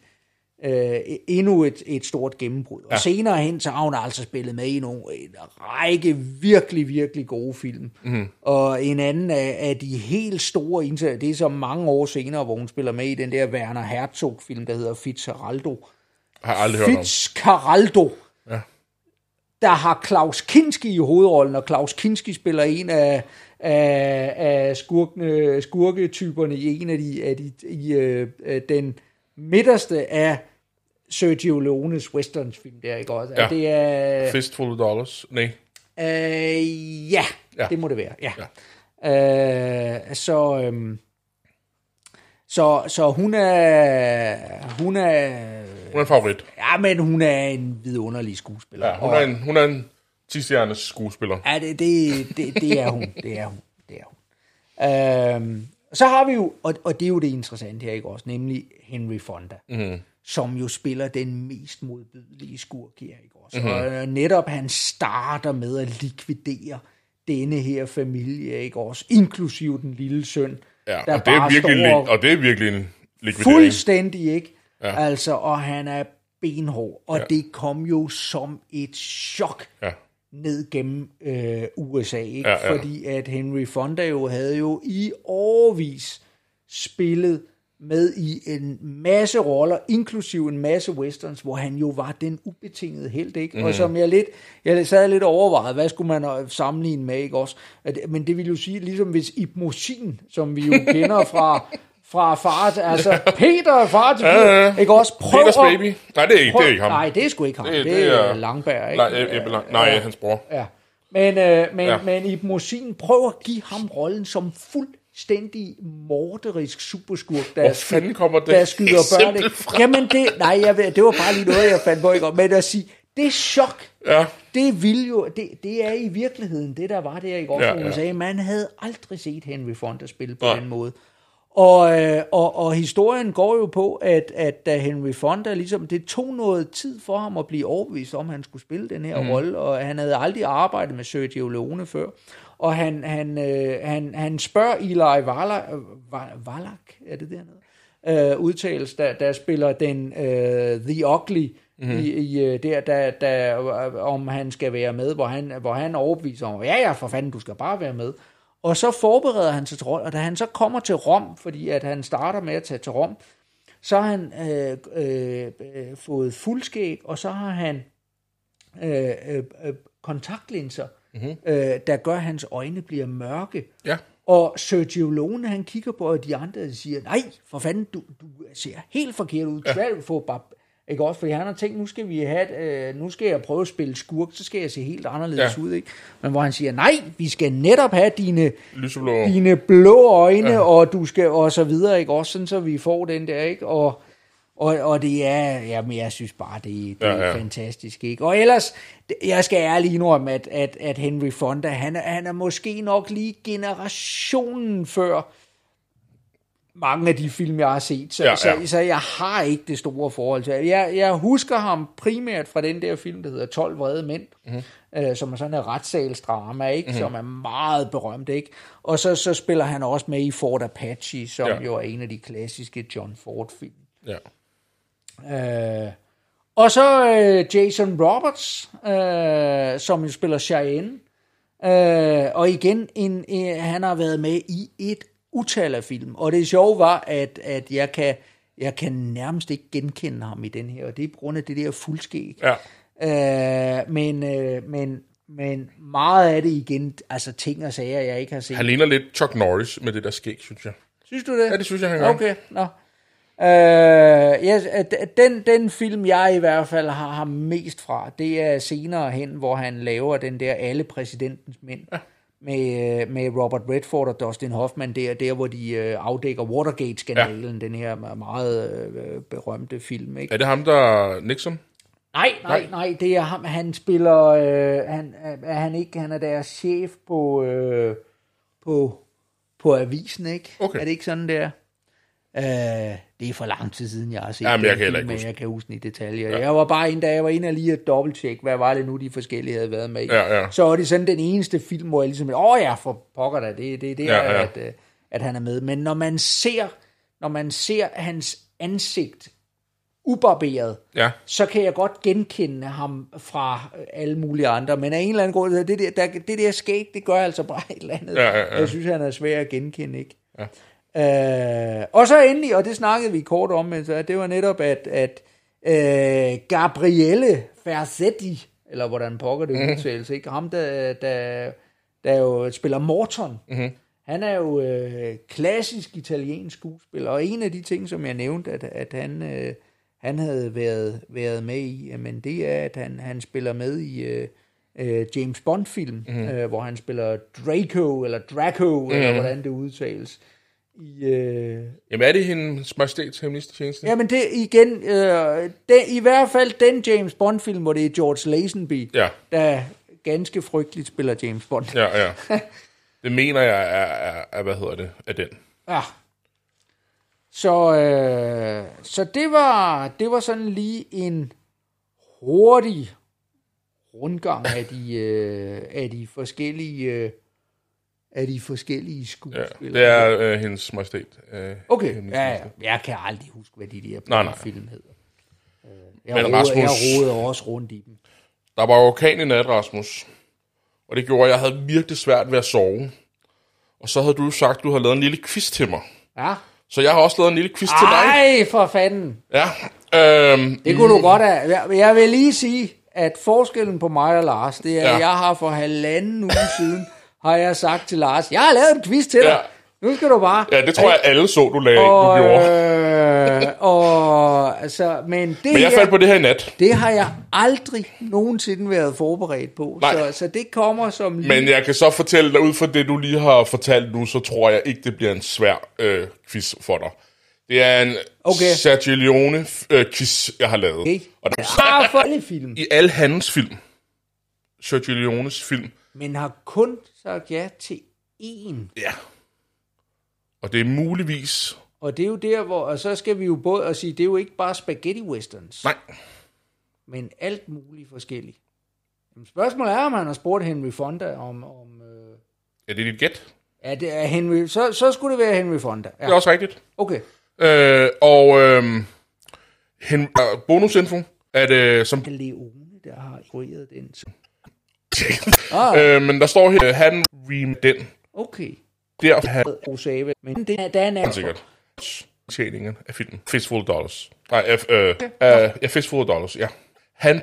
øh, endnu et, et stort gennembrud. Og ja. senere hen, så har hun altså spillet med i nogle, en række virkelig, virkelig gode film. Mm. Og en anden af, af de helt store indsatte, det er så mange år senere, hvor hun spiller med i den der Werner Herzog-film, der hedder Fitzcarraldo. Har aldrig hørt om. Fitzcarraldo. Der har Klaus Kinski i hovedrollen, og Klaus Kinski spiller en af, af, af skurkene, skurketyperne i en af de, af de i, øh, den midterste af Sergio Leones westerns film der, ikke også? Ja. Det er... Fistful of Dollars? Nej. Øh, ja, ja, det må det være, ja. ja. Øh, så, øhm, så, så hun er... Hun er... Hun er en favorit. Ja, men hun er en vidunderlig skuespiller. Ja, hun er en, hun er en tistjernes skuespiller. Ja, det, det, det, det er hun. Det er hun. Det er hun. Øhm, så har vi jo, og, og det er jo det interessante her, ikke også, nemlig Henry Fonda. Mm som jo spiller den mest modbydelige skurk her, ikke også? Mm-hmm. Og netop han starter med at likvidere denne her familie, ikke også? Inklusiv den lille søn, ja, der og det er virkelig, står og det er virkelig en likvidering. Fuldstændig, ikke? Ja. Altså, og han er benhård, og ja. det kom jo som et chok ja. ned gennem øh, USA, ikke? Ja, ja. Fordi at Henry Fonda jo havde jo i årvis spillet med i en masse roller, inklusiv en masse westerns, hvor han jo var den ubetingede held, ikke? Mm. Og mhm. som jeg lidt, jeg sad lidt overvejet, hvad skulle man øh, sammenligne med, ikke også? Men det vil jo sige, ligesom hvis Ibmosin, som vi jo kender fra, fra far, altså Peter er far til ja, ja, ja. ikke også? Prøv Peters at, baby. Nej, det er ikke, prøv, det er ikke ham. Nej, det er sgu ikke ham. Det, det, det er Langberg, ikke? Nej, Ebbe Lang, nej, hans bror. Ja. Men, øh, men, ja. men Ibn Mosin, prøv at give ham rollen som fuld fuldstændig morderisk superskurk, der, fanden kommer det der skyder børn. Fra? Jamen det, nej, jeg ved, det var bare lige noget, jeg fandt på, ikke? men at sige, det chok, ja. det vil jo, det, det er i virkeligheden det, der var der i går, ja, ja. sagde, man havde aldrig set Henry Fonda spille på ja. den måde. Og, øh, og, og historien går jo på, at, at da Henry Fonda, ligesom, det tog noget tid for ham at blive overbevist om, at han skulle spille den her mm. rolle, og han havde aldrig arbejdet med Sergio Leone før og han, han, øh, han, han spørger Eli Wallach, Wallach er det dernede, øh, udtales, der, der spiller den øh, The Ugly, mm-hmm. i, i, øh, der, der, der, om han skal være med, hvor han, hvor han overbeviser om, ja, ja, for fanden, du skal bare være med. Og så forbereder han sig til Rom, og da han så kommer til Rom, fordi at han starter med at tage til Rom, så har han øh, øh, øh fået fuldskæg, og så har han øh, øh, øh kontaktlinser, mm-hmm. øh, der gør, at hans øjne bliver mørke. Ja. Og Sergio Leone, han kigger på, og de andre siger, nej, for fanden, du, du ser helt forkert ud. Ja. Du får bare ikke også? Fordi han har tænkt, nu skal vi have, øh, nu skal jeg prøve at spille skurk, så skal jeg se helt anderledes ja. ud, ikke? Men hvor han siger, nej, vi skal netop have dine, Lyseblå. dine blå øjne, ja. og du skal, og så videre, ikke? Også sådan, så vi får den der, ikke? Og, og, og det er, jamen jeg synes bare, det, det ja, ja. er fantastisk. Ikke? Og ellers, jeg skal ærligt indrømme, at, at, at Henry Fonda, han, han er måske nok lige generationen før mange af de film, jeg har set. Så, Ja, ja. Så, så jeg har ikke det store forhold til. Jeg, jeg husker ham primært fra den der film, der hedder 12 vrede mænd, Mhm. mm-hmm. øh, som er sådan en retssalsdrama, ikke? Mm-hmm. som er meget berømt. ikke. Og så, så spiller han også med i Fort Apache, som ja. jo er en af de klassiske John Ford-film. Ja. Øh, og så øh, Jason Roberts, øh, som jo spiller Cheyenne. Øh, og igen, en, en, han har været med i et utal af film. Og det sjove var, at, at jeg, kan, jeg kan nærmest ikke genkende ham i den her, og det er på grund af det der fuldskæg. Ja. Øh, men, øh, men, men meget af det igen, altså ting og sager, jeg ikke har set. Han ligner lidt Chuck Norris med det der skæg, synes jeg. Synes du det? Ja, det synes jeg, han gør. Okay, nå. Øh, ja, den, den film, jeg i hvert fald har ham mest fra, det er senere hen, hvor han laver den der Alle præsidentens mænd. Ja. Med, øh, med Robert Redford og Dustin Hoffman der, der hvor de øh, afdækker Watergate-skandalen, ja. den her meget øh, berømte film. Ikke? Er det ham, der Nixon? Nej, nej, nej, det er ham. Han spiller, øh, han, er han ikke, han er deres chef på, øh, på, på avisen, ikke? Okay. Er det ikke sådan der? Øh, det er for lang tid siden, jeg har set Jamen, jeg kan ikke men huske jeg kan huske den i detaljer. Ja. Jeg var bare en dag, jeg var inde og lige at dobbelttjekke, hvad var det nu, de forskellige havde været med i. Ja, ja. Så var det sådan den eneste film, hvor jeg ligesom, åh oh, ja, for pokker da, det, det, det er, Ja, ja. At, øh, at han er med. Men når man ser, når man ser hans ansigt ubarberet, Ja. så kan jeg godt genkende ham fra alle mulige andre. Men af en eller anden grund, det der, der, det der skæg, det gør altså bare et eller andet. Ja, ja, ja. Jeg synes, han er svær at genkende, ikke? Ja. Øh, og så endelig, og det snakkede vi kort om, men så det var netop, at, at øh, Gabriele Ferzetti, eller hvordan pokker det udtales, ikke? Ham, der, der, der jo spiller Morton, mm-hmm. han er jo øh, klassisk italiensk skuespiller, og en af de ting, som jeg nævnte, at, at han, øh, han havde været, været med i, men det er, at han, han spiller med i øh, øh, James Bond-film, mm-hmm. øh, hvor han spiller Draco, eller Draco, mm-hmm. eller hvordan det udtales. I, øh, Jamen, er det hendes majestæts hemmeligste tjeneste? Jamen det igen, øh, det, i hvert fald den James Bond-film, hvor det er George Lazenby, Ja. der ganske frygteligt spiller James Bond. Ja, ja. Det mener jeg er, er, er hvad hedder det, er den. Ja. Så, øh, så det, var, det var sådan lige en hurtig rundgang af de, øh, af de forskellige øh, af de forskellige Ja. skuespillere. Det er øh, hendes majestæt. Øh, Okay, hemmeligste ja, ja. jeg kan aldrig huske, hvad de der Nej, nej. film hedder. Øh, Jeg, Men roder, Rasmus- jeg roder også rundt i dem. Der var orkan i nat, Rasmus. Og det gjorde, at jeg havde virkelig svært ved at sove. Og så havde du sagt, at du havde lavet en lille quiz til mig. Ja. Så jeg har også lavet en lille quiz til dig. Ej, for fanden. Ja. Øhm, Det kunne du godt have. Jeg- Jeg vil lige sige, at forskellen på mig og Lars, det er, Ja. at jeg har for halvanden uge siden, har jeg sagt til Lars, jeg har lavet en quiz til dig. Ja. Nu skal du bare. ja, det tror jeg, alle så, du lagde, og, du gjorde. øh, og, altså, men det, Men jeg her, faldt på det her i nat. det har jeg aldrig nogensinde været forberedt på. Nej. Så, så det kommer som lige... Men jeg kan så fortælle dig, ud fra det, du lige har fortalt nu, så tror jeg ikke, det bliver en svær øh, quiz for dig. Det er en Okay. Sergio Leone øh, quiz, jeg har lavet. Okay. Og der, Ah, for alle film. i alle hans film, Sergio Leones film, Men har kun sagt ja til én. ja. Og det er muligvis... Og det er jo der, hvor... Og så skal vi jo både at sige, det er jo ikke bare spaghetti westerns. Nej, men alt muligt forskelligt. Jamen, spørgsmålet er, om han har spurgt Henry Fonda om... om øh, er det dit gæt? ja, det er Henry, så, så skulle det være Henry Fonda. Det er Ja. også rigtigt. Okay. Øh, og øh, hen, bonusinfo, at øh, som... Leone, der har instrueret den. Øh, men der står her, han rem den. Okay. Der han Osave. Men det er, den er... sikkert tjeningen af filmen. Fistful of Dollars. Nej, F, øh, øh, ja, Fistful of Dollars, ja. Han